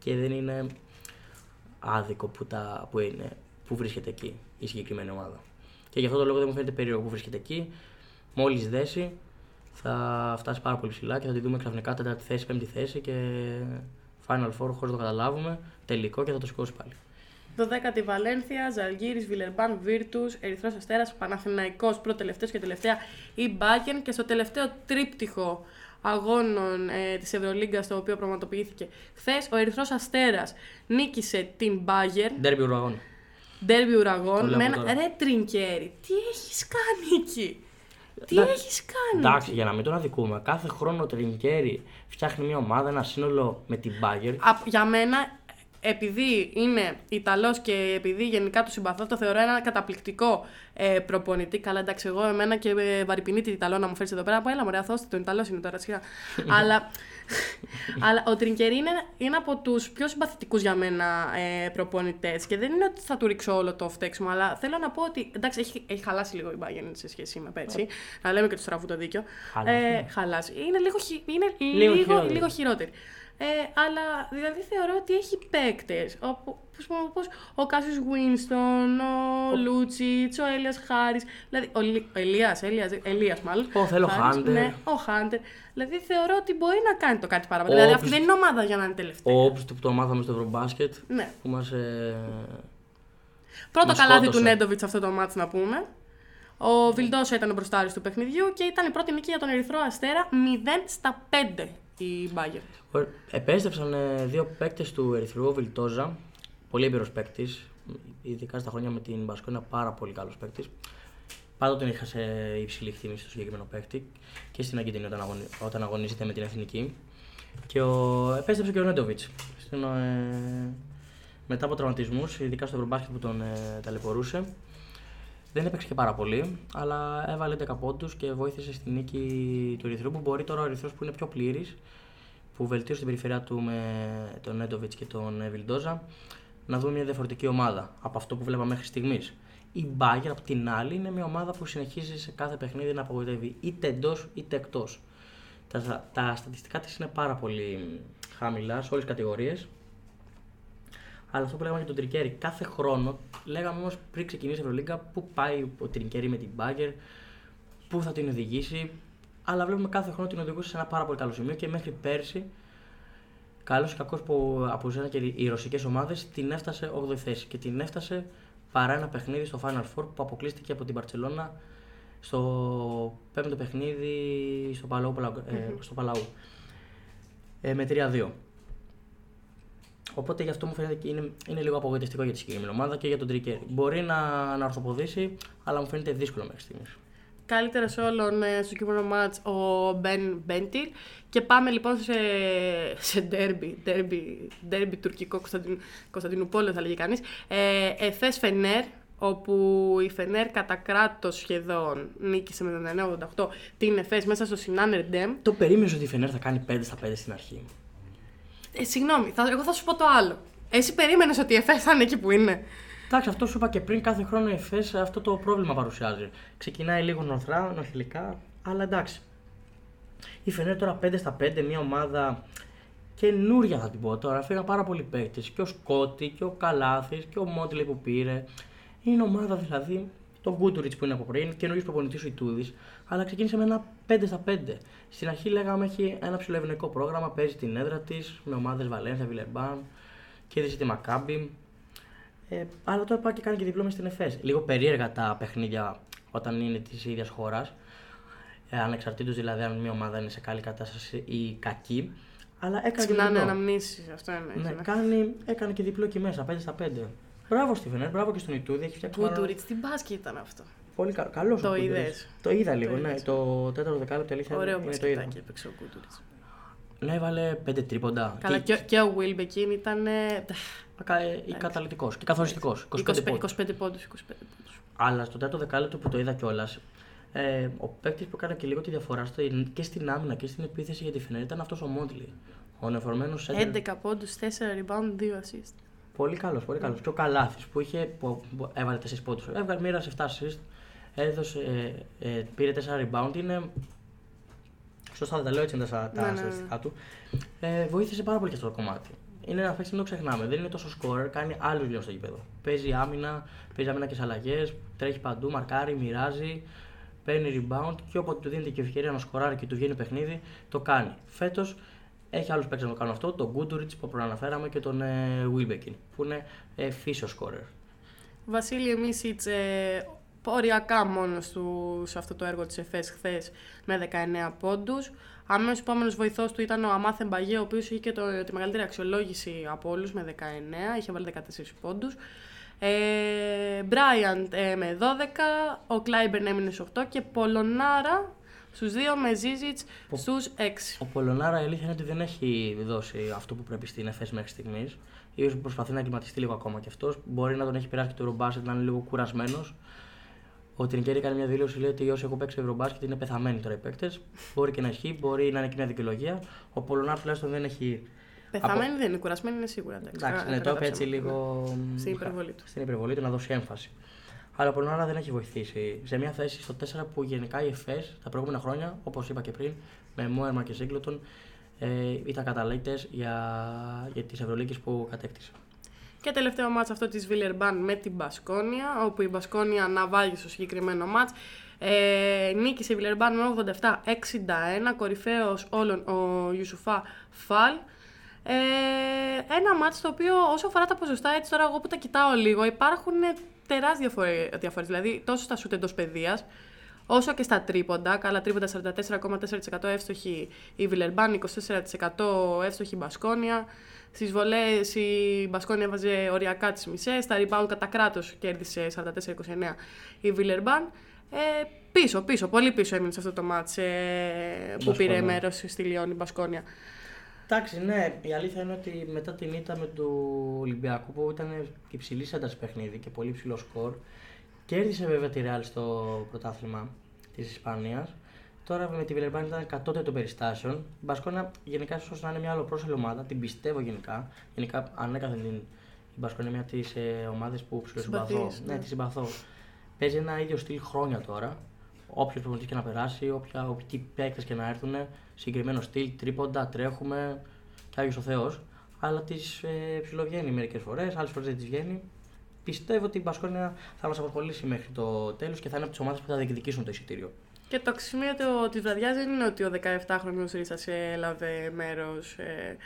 και δεν είναι άδικο που, τα, που, είναι, που βρίσκεται εκεί η συγκεκριμένη ομάδα. Και γι' αυτό το λόγο δεν μου φαίνεται περίεργο που βρίσκεται εκεί. Μόλις δέσει, θα φτάσει πάρα πολύ ψηλά και θα τη δούμε ξαφνικά τέταρτη θέση, πέμπτη θέση και Final Four χωρίς να το καταλάβουμε. Τελικό και θα το σηκώσει πάλι. 12η Βαλένθια, Ζαλγίρι, Βιλερμπάν, Βίρτους, Ερυθρός Αστέρας, Παναθηναϊκός πρώτο τελευταίος και τελευταία η Μπάκεν και στο τελευταίο τρίπτυχο αγώνων ε, της Ευρωλίγκας, το οποίο πραγματοποιήθηκε χθες, ο Ερυθρός Αστέρας νίκησε την Μπάγκερ, Ντέρμπι ουραγών. ντέρμπι Το ουραγών, λέω με από ένα τώρα. ρε τρινκέρι. Τι έχεις κάνει εκεί, Τι Εντάξει. έχεις κάνει. Εντάξει, για να μην τον αδικούμε, κάθε χρόνο ο Τρινκέρι φτιάχνει μια ομάδα, ένα σύνολο με την Μπάγκερ. Α, για μένα επειδή είναι Ιταλός και επειδή γενικά τους συμπαθώ, το θεωρώ ένα καταπληκτικό ε, προπονητή. Καλά, εντάξει, εγώ εμένα και ε, βαρυπινή την Ιταλό να μου φέρεις εδώ πέρα. Από έλα, μωρέ, αθώστε τον Ιταλός είναι τώρα, σιγά. αλλά, αλλά ο Τρινκερή είναι, είναι από τους πιο συμπαθητικούς για μένα ε, προπονητές. Και δεν είναι ότι θα του ρίξω όλο το φταίξιμο, αλλά θέλω να πω ότι. Εντάξει, έχει, έχει χαλάσει λίγο η Bayern σε σχέση με πέρσι. να λέμε και του στραβού το δίκιο. Χαλάσει. Ε, χαλάσει. Είναι λίγο, χει- είναι Λίγο λίγο, χειρότερη. λίγο χειρότερη. Ε, αλλά δηλαδή θεωρώ ότι έχει παίκτες. Όπω ο Κάσιος Βίνστον, ο Λούτσιτς, ο Έλια Χάρης. Δηλαδή, ο, Λι- ο Ελίας, Ελίας, Ελίας μάλλον. Ω, θέλω Χάρης, Χάντερ. Ναι, ο Χάντερ. Δηλαδή θεωρώ ότι μπορεί να κάνει το κάτι παραπάνω. Ο Δηλαδή Όπιστ. αυτή δεν είναι ομάδα για να είναι τελευταία. Ο Όπιστ που το μάθαμε στο Ευρωμπάσκετ. Ναι. Που μας, ε, Πρώτο μας καλάθι του σκότωσε. Νέντοβιτς αυτό το μάτς να πούμε. Ο Βιλντόσα ήταν ο μπροστάρης του παιχνιδιού και ήταν η πρώτη νίκη για τον Ερυθρό Αστέρα 0 στα 5 η Μπάγκερ. Ο- Επέστρεψαν ε, δύο παίκτες του Ερυθρού, ο Βιλτόζα, πολύ έμπειρος παίκτης, ειδικά στα χρόνια με την Μπασκόνια, πάρα πολύ καλός παίκτης. Πάντοτε είχα σε υψηλή εκτίμηση στο συγκεκριμένο παίκτη και στην Αργεντινή όταν, αγωνι... όταν αγωνίζεται με την εθνική. Και ο... επέστρεψε και ο Νέντοβιτς. Ε... Μετά από τραυματισμούς, ειδικά στο Ευρωμπάσκετ που τον ε, ταλαιπωρούσε. Δεν έπαιξε και πάρα πολύ, αλλά έβαλε 10 πόντους και βοήθησε στη νίκη του Ερυθρού που μπορεί τώρα ο Ερυθρός που είναι πιο πλήρης που βελτίωσε την περιφερειά του με τον Νέντοβιτς και τον ε, Βιλντόζα να δούμε μια διαφορετική ομάδα από αυτό που βλέπαμε μέχρι στιγμής. Η Bayern απ' την άλλη είναι μια ομάδα που συνεχίζει σε κάθε παιχνίδι να απογοητεύει είτε εντός είτε εκτός. Τα, τα στατιστικά της είναι πάρα πολύ χαμηλά σε όλες τις κατηγορίες. Αλλά αυτό που λέγαμε για τον Τρικέρι, κάθε χρόνο λέγαμε όμως πριν ξεκινήσει η Ευρωλίγκα πού πάει ο Τρικέρι με την Bayern, πού θα την οδηγήσει. Αλλά βλέπουμε κάθε χρόνο την οδηγούσε σε ένα πάρα πολύ καλό σημείο και μέχρι πέρσι, καλός ή κακός που απουσιάζαν και οι ρωσικές ομάδες, την έφτασε 8η θέση. Και την έφτασε παρά ένα παιχνίδι στο Final Four που αποκλείστηκε από την Παρσελώνα στο πέμπτο παιχνίδι στο Παλαού. Ε, στο Παλαού ε, με 3-2. Οπότε γι' αυτό μου φαίνεται και είναι, είναι λίγο απογοητευτικό για τη συγκεκριμένη ομάδα και για τον Τρικέρι. Μπορεί να, να ορθοποδήσει, αλλά μου φαίνεται δύσκολο μέχρι στιγμής. Καλύτερο όλων ε, στο κείμενο μάτς ο Μπεν Μπέντιλ. Και πάμε λοιπόν σε, σε ντέρμπι, ντέρμπι, ντέρμπι τουρκικό Κωνσταντιν, Κωνσταντινούπολιο θα λέγει κανείς. Ε, Εφές Φενέρ, όπου η Φενέρ κατά κράτος σχεδόν νίκησε με τον 988 την Εφές μέσα στο Σινάνερ Ντέμ. Το περίμενε ότι η Φενέρ θα κάνει 5 στα 5 στην αρχή. Ε, συγγνώμη, θα, εγώ θα σου πω το άλλο. Εσύ περίμενες ότι η Εφές θα είναι εκεί που είναι; Εντάξει, αυτό σου είπα και πριν, κάθε χρόνο η ΕΦΕΣ αυτό το πρόβλημα παρουσιάζει. Ξεκινάει λίγο νοθρά, νοχηλικά, αλλά εντάξει. Η Φενέρ τώρα 5 στα 5, μια ομάδα καινούρια θα την πω τώρα. Φύγαν πάρα πολλοί παίκτες. Και ο Σκότη και ο Καλάθης και ο Μότλε που πήρε. Είναι ομάδα δηλαδή, τον Γκούτουριτ που είναι από πριν, καινούριο προπονητής ο Ιτούδης, αλλά ξεκίνησε με ένα 5 στα 5. Στην αρχή λέγαμε έχει ένα ψηλοευνοϊκό πρόγραμμα, παίζει την έδρα της με ομάδες Βαλένθια, Βιλερμπάν και τη Μακάμπι. Ε, αλλά τώρα πάει και κάνει και διπλό μες στην ΕΦΕΣ. Λίγο περίεργα τα παιχνίδια όταν είναι της ίδιας χώρας. Ε, ανεξαρτήτως δηλαδή αν μια ομάδα είναι σε καλή κατάσταση ή κακή. Αλλά έκανε και Ξεκινάνε διπλό. αναμνήσεις, αυτό είναι. Ναι, κάνει, έκανε και διπλό εκεί μέσα, 5 στα 5. Μπράβο στη Φενέρ, μπράβο και στον Ιτούδη. Έχει φτιάξει πάρα- Γκούντουριτς, τι μπάσκετ ήταν αυτό. Πολύ καλό. Καλός Το ο Γκούντουριτς. είδες. Το είδα λίγο, Το ναι. είδες. Το τέταρτο δεκάλεπτο αλήθεια Ωραίο είναι το είδα. μπασκετάκι έπαιξε ο Γκούντουριτς. Ναι, έβαλε 5 τρίποντα. Καλά, Και, και, και ο Wilbekin ήταν. ε, καταλητικό και καθοριστικός. 25 25, πόντους. 25 πόντους, 25 πόντους. Αλλά στο τέταρτο δεκάλεπτο που το είδα κιόλας, ε, ο παίκτης που έκανε και λίγο τη διαφορά στο, και στην άμυνα και στην επίθεση για τη Φενέρ ήταν αυτός ο Μόντλι. Ο νεοφορμένο 11 πόντους, 4 rebound, 2 assist. Πολύ καλός, πολύ καλός. Και ο Καλάθης που, είχε, που, που έβαλε 4 πόντους. Έβγαλε μοίρασε 7 assist. Έδωσε, ε, ε, πήρε 4 rebound. Είναι. Σωστά δεν τα λέω έτσι είναι τα, τα Ναι, ναι, ναι. στατιστικά του. Ε, βοήθησε πάρα πολύ και αυτό το κομμάτι. Είναι ένα παίκτη, δεν το ξεχνάμε. Δεν είναι τόσο scorer, κάνει άλλου λίγο στο γήπεδο. Παίζει άμυνα, παίζει άμυνα και σε αλλαγές, τρέχει παντού, μαρκάρει, μοιράζει, παίρνει rebound και όποτε του δίνεται και ευκαιρία να σκοράρει και του βγαίνει παιχνίδι, το κάνει. Φέτος έχει άλλους παίκτες να το κάνουν αυτό, τον Γκούντουριτ που προαναφέραμε και τον ε, Wilbekin, που είναι ε, φύσιος scorer. Βασίλη Μίσιτς ε, οριακά μόνος του σε αυτό το έργο της ΕΦΕΣ χθες με 19 πόντους. Αμέσως επόμενος βοηθός του ήταν ο Αμάθεν Μπαγέ, ο οποίος είχε και το, τη μεγαλύτερη αξιολόγηση από όλους με 19, είχε βάλει 14 πόντους. Ε, Μπράιαντ ε, με 12, ο Κλάιμπερν έμεινε σε 8 και Πολωνάρα στους 2 με Ζίζιτς στους 6. Ο Πολωνάρα η αλήθεια είναι ότι δεν έχει δώσει αυτό που πρέπει στην ΕΦΕΣ μέχρι στιγμής. σω προσπαθεί να εγκληματιστεί λίγο ακόμα κι αυτός. Μπορεί να τον έχει περάσει και το Ρομπάσετ να είναι λίγο κουρασμένος. Ο Τρινκέρι έκανε μια δήλωση λέει ότι όσοι έχουν παίξει Ευρωμπάσκετ είναι πεθαμένοι τώρα οι παίκτες. μπορεί και να ισχύει, μπορεί να είναι και μια δικαιολογία. Ο Πολωνάρα τουλάχιστον δεν έχει. Πεθαμένοι από... δεν είναι, κουρασμένοι είναι σίγουρα. Εντάξει, ναι, το έτσι λίγο. Στην υπερβολή του. Στην υπερβολή του να δώσει έμφαση. Αλλά ο Πολωνάρα δεν έχει βοηθήσει. Σε μια θέση στο 4 που γενικά οι ΕΦΕΣ τα προηγούμενα χρόνια, όπως είπα και πριν, με Μόερμα και Σίγκλωτον, ε, ήταν καταλήτες για, για τις Ευρωλίκε που κατέκτησε. Και τελευταίο μάτς αυτό της Βιλερμπάν με την Μπασκόνια, όπου η Μπασκόνια αναβάγει στο συγκεκριμένο μάτς. Ε, νίκησε η Βιλερμπάν με 87-61, κορυφαίος όλων ο Ιουσουφά Φαλ. Ε, ένα μάτς το οποίο όσο αφορά τα ποσοστά, έτσι τώρα εγώ που τα κοιτάω λίγο, υπάρχουν τεράστιες διαφορές, δηλαδή τόσο στα σούτ εντός παιδείας, όσο και στα τρίποντα. Καλά, τρίποντα 44,4% εύστοχη η Βιλερμπάν, 24% εύστοχη η Μπασκόνια. Στις βολές η Μπασκόνια έβαζε οριακά τις μισές. Στα rebound κατά κράτος κέρδισε 44-29 η Βιλερμπάν. Ε, πίσω, πίσω, πολύ πίσω έμεινε σε αυτό το μάτς ε, που πήρε μέρος στη Λιόν η Μπασκόνια. Εντάξει, ναι, η αλήθεια είναι ότι μετά την ήττα με του Ολυμπιακού που ήταν υψηλή ένταση παιχνίδι και πολύ ψηλό σκορ, κέρδισε βέβαια τη Real στο πρωτάθλημα της Ισπανίας. Τώρα με τη Βιλερμπάν ήταν κατώτερο των περιστάσεων. Η Μπασκόνα γενικά ίσως να είναι μια άλλο πρόσελη ομάδα, την πιστεύω γενικά. Γενικά ανέκαθεν την η Μπασκόνα είναι μια από τις ε, ομάδες που ψηλοσυμπαθώ. Ναι, ναι, τη συμπαθώ. Παίζει ένα ίδιο στυλ χρόνια τώρα. Όποιος προπονητής και να περάσει, όποια, όποιοι παίκτες και να έρθουν, συγκεκριμένο στυλ, τρίποντα, τρέχουμε, και Άγιος ο Θεός. Αλλά τη ε, ψιλοβγαίνει μερικές φορές, άλλες φορές δεν τη βγαίνει. Πιστεύω ότι η Μπασκόνια θα μας απασχολήσει μέχρι το τέλος και θα είναι από τις ομάδες που θα διεκδικήσουν το εισιτήριο. Και το αξιοσημείο τη βραδιά δεν είναι ότι ο 17χρονο Ρίσας έλαβε μέρος. Ε,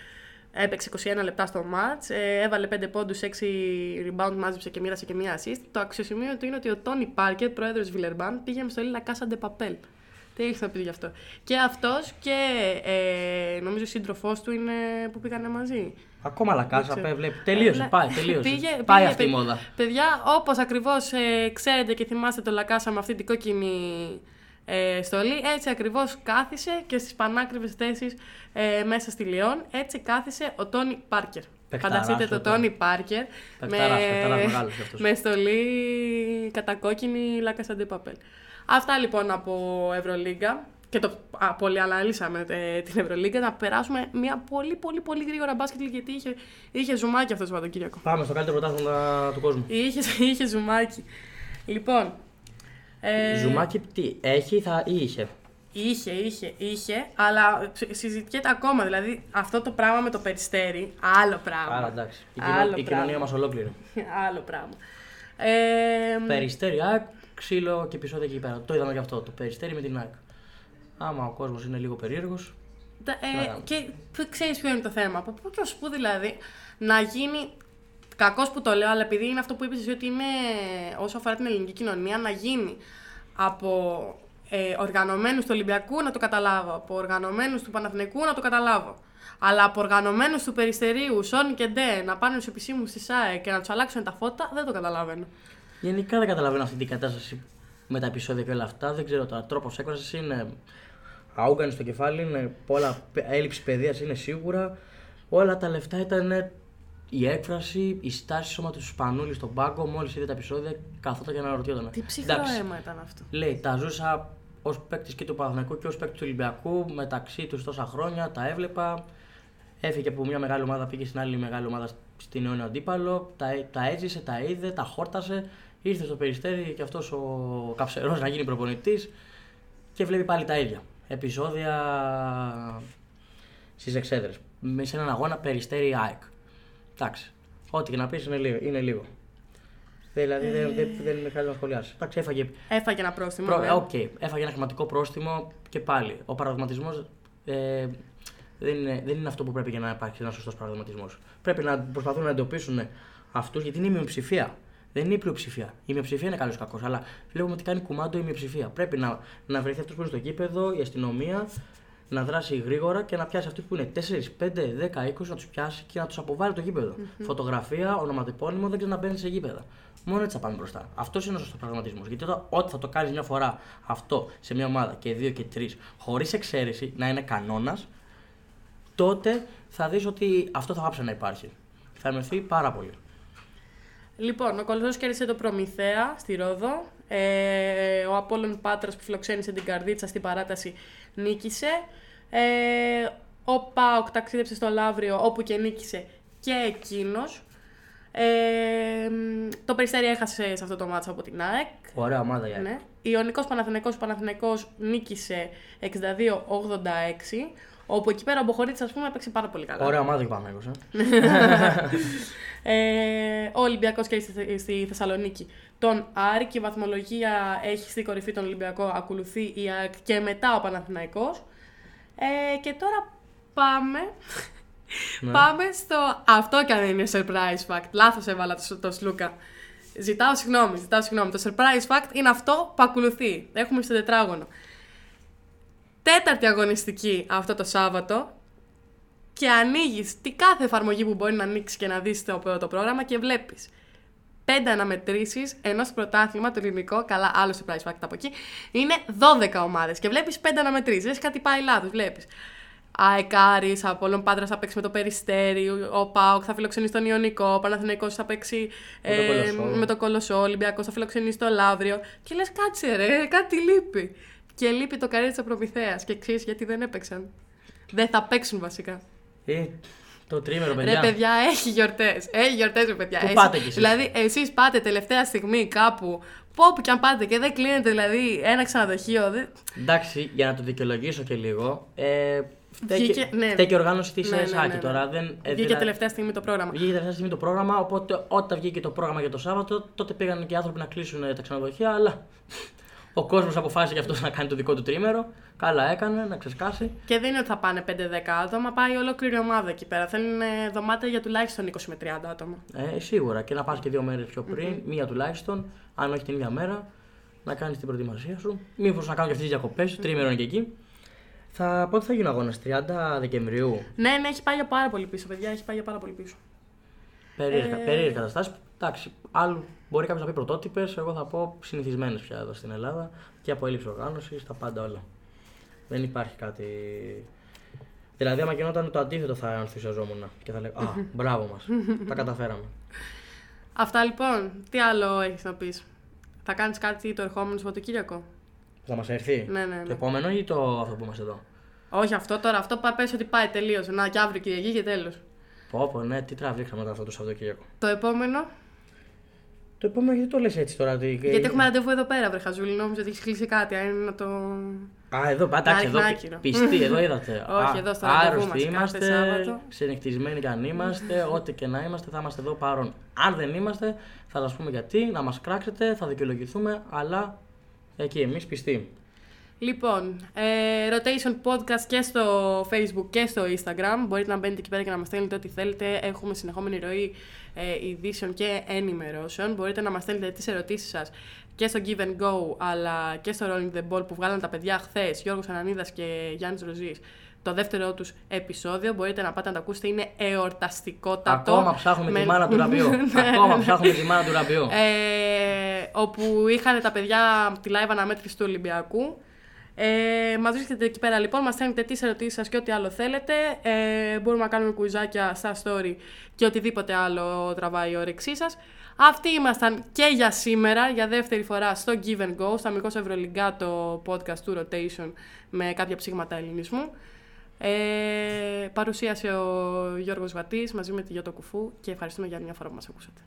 έπαιξε 21 λεπτά στο match, ε, έβαλε 5 πόντους, 6 rebound, μάζεψε και μοίρασε και μία assist. Το αξιοσημείο του είναι ότι ο Τόνι Πάρκερ, πρόεδρος Βιλερμπάν, πήγε με στολή La Casa de Papel. Τι έχει να πει γι' αυτό. Και αυτός και ε, νομίζω ο σύντροφός του είναι που πήγανε μαζί. Ακόμα λακάσα, βλέπει. Τελείωσε, ε, πάει, τελείωσε. Πήγε, πάει πήγε, αυτή η μόδα. Παιδιά, όπως ακριβώς ε, ξέρετε και θυμάστε το λακάσα με αυτή την κόκκινη ε, στολή, έτσι ακριβώς κάθισε και στις πανάκριβες θέσεις ε, μέσα στη Λιόν, έτσι κάθισε ο Τόνι Πάρκερ. Φανταστείτε το Τόνι Πάρκερ με, με στολή κατακόκκινη λάκα Παπέλ. Αυτά λοιπόν από Ευρωλίγκα και το πολύ αναλύσαμε ε, την Ευρωλίγκα, να περάσουμε μια πολύ πολύ πολύ γρήγορα μπάσκετ γιατί είχε, είχε ζουμάκι αυτό το Σαββατοκύριακο. Πάμε στο καλύτερο πρωτάθλημα του κόσμου. Είχε, είχε ζουμάκι. Λοιπόν. Ε... Ζουμάκι τι, έχει θα, ή είχε; Είχε, είχε, είχε, αλλά συζητιέται ακόμα. Δηλαδή αυτό το πράγμα με το Περιστέρι, άλλο πράγμα. Άρα εντάξει. Η, άλλο η κοινωνία μας ολόκληρη. άλλο πράγμα. Ε, περιστέρι, ξύλο και επεισόδια εκεί πέρα. Το είδαμε και αυτό, το περιστέρι με την ΑΕΚ. Άμα ο κόσμος είναι λίγο περίεργος. Ε, και ξέρεις ποιο είναι το θέμα. Από πού και ως πού δηλαδή να γίνει. Κακός που το λέω, αλλά επειδή είναι αυτό που είπες ότι είναι όσο αφορά την ελληνική κοινωνία, να γίνει από ε, οργανωμένους του Ολυμπιακού να το καταλάβω. Από οργανωμένους του Παναθηνικού να το καταλάβω. Αλλά από οργανωμένους του Περιστερίου, Σόνι και Ντε, να πάνε στους επισήμους της ΣΑΕ και να τους αλλάξουν τα φώτα, δεν το καταλαβαίνω. Γενικά δεν καταλαβαίνω αυτή την κατάσταση με τα επεισόδια και όλα αυτά. Δεν ξέρω τώρα. Τρόπος έκφρασης είναι αούγκανη στο κεφάλι, είναι πολλά έλλειψη παιδείας είναι σίγουρα. Όλα τα λεφτά ήταν η έκφραση, η στάση σώματο του Σπανούλη στον πάγκο. Μόλις είδε τα επεισόδια, καθόταν και αναρωτιόταν. Τι ψυχρό αίμα ήταν αυτό. Λέει, τα ζούσα ως παίκτης και του Παναθηναϊκού και ως παίκτης του Ολυμπιακού μεταξύ τους τόσα χρόνια. Τα έβλεπα. Έφυγε από μια μεγάλη ομάδα, πήγε στην άλλη μεγάλη ομάδα στην αιώνιο αντίπαλο. Τα, τα έζησε, τα είδε, τα χόρτασε. Ήρθε στο περιστέρι και αυτός ο καψερό να γίνει προπονητής και βλέπει πάλι τα ίδια. Επισόδια στις εξέδρες. Σε έναν αγώνα περιστέρι ΑΕΚ. Εντάξει. Ό,τι και να πεις είναι λίγο. Είναι λίγο. Δηλαδή δεν, δεν, δεν είναι χρειάζεται να σχολιάσεις. Εντάξει, έφαγε. Έφαγε ένα πρόστιμο. Προ... Ναι. Okay. Έφαγε ένα χρηματικό πρόστιμο και πάλι. Ο παραδειγματισμός ε, δεν, είναι, δεν είναι αυτό που πρέπει για να υπάρξει ένας σωστός παραδειγματισμός. Πρέπει να προσπαθούν να εντοπίσουν αυτούς γιατί είναι η μειοψηφία. Δεν είναι η πλειοψηφία. Η μειοψηφία είναι καλός ή κακός, αλλά βλέπουμε ότι κάνει κουμάντο η μειοψηφία. Πρέπει να, να βρεθεί αυτός που είναι στο κήπεδο, η αστυνομία, να δράσει γρήγορα και να πιάσει αυτούς που είναι 4, 5, 10, 20, να τους πιάσει και να τους αποβάλει το γηπεδο Φωτογραφία, ονοματεπώνυμο, δεν ξέρει να μπαίνεις σε γήπεδα. Μόνο έτσι θα πάμε μπροστά. Αυτός είναι ο σωστός πραγματισμός. Γιατί όταν, ό,τι θα το κάνεις μια φορά αυτό σε μια ομάδα και δύο και τρεις, χωρίς εξαίρεση, να είναι κανόνας, τότε θα δεις ότι αυτό θα πάψει να υπάρχει. Θα ενωθεί πάρα πολύ. Λοιπόν, ο Κολοσσός κέρδισε το Προμηθέα στη Ρόδο. Ε, ο Απόλλων Πάτρας που φιλοξένησε την Καρδίτσα στην παράταση νίκησε. Ε, ο Πάοκ ταξίδεψε στο Λαύριο όπου και νίκησε και εκείνος. Ε, το Περιστέρι έχασε σε αυτό το μάτσο από την ΑΕΚ. Ωραία ομάδα για ναι. Ιωνικός Παναθηναϊκός, Παναθηναϊκός νίκησε 62-86. Όπου εκεί πέρα ο Μποχωρίτη, ας πούμε, έπαιξε πάρα πολύ καλά. Ωραία ομάδα και πάμε ε. ε, ο Ολυμπιακός και στη, στη Θεσσαλονίκη τον Άρη και η βαθμολογία έχει στη κορυφή τον Ολυμπιακό, ακολουθεί η ΑΕΚ και μετά ο Παναθηναϊκός. Ε, και τώρα πάμε. Ναι. πάμε στο. Αυτό κι αν είναι surprise fact. Λάθος έβαλα το, το Σλούκα. Ζητάω συγγνώμη, ζητάω συγγνώμη. Το surprise fact είναι αυτό που ακολουθεί. Έχουμε στο τετράγωνο τέταρτη αγωνιστική αυτό το Σάββατο και ανοίγεις τη κάθε εφαρμογή που μπορεί να ανοίξεις και να δεις το, το πρόγραμμα και βλέπεις πέντε αναμετρήσεις ενό πρωτάθλημα, το ελληνικό, καλά, άλλο surprise fact από εκεί, είναι 12 ομάδες. Και βλέπεις πέντε αναμετρήσεις. Λες κάτι πάει λάθος, βλέπεις. Αεκάρης, Απόλων Πάντρας θα παίξει με το Περιστέρι, ο Πάοκ θα φιλοξενήσει τον Ιωνικό, ο Παναθηναϊκός θα παίξει ε, με το Κολοσσό, ο Ολυμπιακός θα φιλοξενήσει το Λαύριο. Και λες, κάτσε ρε, κάτι λείπει. Και λείπει το καρέ τη Προμηθέας. Και ξέρεις γιατί δεν έπαιξαν. Δεν θα παίξουν βασικά. Ε, το τρίμερο, παιδιά. Ρε, παιδιά, έχει γιορτές. Έχει γιορτές, ρε, παιδιά. Πού πάτε κι εσείς; Δηλαδή, εσείς πάτε τελευταία στιγμή κάπου. Πόπου κι αν πάτε και δεν κλείνετε δηλαδή ένα ξενοδοχείο. Δεν... Εντάξει, για να το δικαιολογήσω και λίγο. Ε, Βγήκε, ναι. φταίει και η οργάνωση της ναι, ναι, ναι, ναι, τώρα. Δεν, ε, βγήκε δηλαδή, τελευταία στιγμή το πρόγραμμα. Βγήκε τελευταία στιγμή το πρόγραμμα, οπότε όταν βγήκε το πρόγραμμα για το Σάββατο, τότε πήγαν και οι άνθρωποι να κλείσουν τα ξενοδοχεία, αλλά ο κόσμος αποφάσισε γι' αυτός να κάνει το δικό του τρίμερο. Καλά έκανε, να ξεσκάσει. Και δεν είναι ότι θα πάνε 5-10 άτομα, πάει ολόκληρη ομάδα εκεί πέρα. Θέλουν δωμάτια για τουλάχιστον 20 με 30 άτομα. Ε, σίγουρα. Και να πας και δύο μέρες πιο πριν, mm-hmm. μία τουλάχιστον, αν όχι την ίδια μέρα, να κάνεις την προετοιμασία σου. Μήπως να κάνω και αυτές τις διακοπές, mm-hmm. τρίμερο είναι και εκεί. Θα, πότε θα γίνει ο αγώνα, 30 Δεκεμβρίου; Ναι, ναι, έχει πάει για πάρα πολύ πίσω, παιδιά. Έχει πάει για πάρα πολύ πίσω. Περίεργα, ε... καταστάσεις. Εντάξει, άλλο μπορεί κάποιος να πει πρωτότυπες, εγώ θα πω συνηθισμένες πια εδώ στην Ελλάδα και από έλλειψη οργάνωσης, τα πάντα όλα. Δεν υπάρχει κάτι. Δηλαδή, άμα γινόταν το αντίθετο, θα ενθουσιαζόμουν και θα λέγα Α, μπράβο μας. τα καταφέραμε. Αυτά λοιπόν. Τι άλλο έχεις να πεις; Θα κάνεις κάτι το ερχόμενο Σαββατοκύριακο; Θα μας έρθει; Ναι, ναι, ναι. Το επόμενο ή το αυτό που είμαστε εδώ; Όχι αυτό τώρα. Αυτό πες ότι πάει τελείως. Να και αύριο Κυριακή και τέλος. Πω, πω, ναι, τι τραβήξαμε μετά αυτό το Σαββατοκύριακο. Το επόμενο; Το επόμενο γιατί το λες έτσι τώρα. Τι... Γιατί έχουμε ραντεβού εδώ πέρα, βρε Χαζούλη. Νόμιζα ότι έχεις κλείσει κάτι. Αν είναι να το. Α, εδώ, εντάξει, εδώ. Πιστή, εδώ είδατε. Όχι, εδώ στο ραντεβού μας, είμαστε. Ξενυχτισμένοι κι αν είμαστε, ό,τι και να είμαστε, θα είμαστε εδώ παρόν. Αν δεν είμαστε, θα σας πούμε γιατί, να μας κράξετε, θα δικαιολογηθούμε, αλλά εκεί εμείς πιστοί. Λοιπόν, ε, Rotation Podcast και στο Facebook και στο Instagram. Μπορείτε να μπαίνετε εκεί πέρα και να μας στέλνετε ό,τι θέλετε. Έχουμε συνεχόμενη ροή ε, ειδήσεων και ενημερώσεων. Μπορείτε να μας στέλνετε τις ερωτήσεις σας και στο Give and Go αλλά και στο Rolling the Ball που βγάλαν τα παιδιά χθες, Γιώργος Ανανίδας και Γιάννης Ροζής το δεύτερο τους επεισόδιο. Μπορείτε να πάτε να το ακούσετε, είναι εορταστικότατο. Ακόμα ψάχνουμε τη μάνα του ραμπιού. Ακόμα ψάχνουμε τη μάνα του ραμπιού. Ε, όπου είχαν τα παιδιά τη live αναμέτρηση του Ολυμπιακού. Ε, Μας βρίσκεται εκεί πέρα λοιπόν, μας στέλνετε τις ερωτήσεις σας και ό,τι άλλο θέλετε. Ε, μπορούμε να κάνουμε κουιζάκια στα story και οτιδήποτε άλλο τραβάει η όρεξή σας. Αυτοί ήμασταν και για σήμερα, για δεύτερη φορά στο Give and Go, στα Μικρό Ευρωλυγκά, το podcast του Rotation με κάποια ψήγματα ελληνισμού. Ε, παρουσίασε ο Γιώργος Βατής μαζί με τη Γιώτο Κουφού και ευχαριστούμε για μια φορά που μας ακούσατε.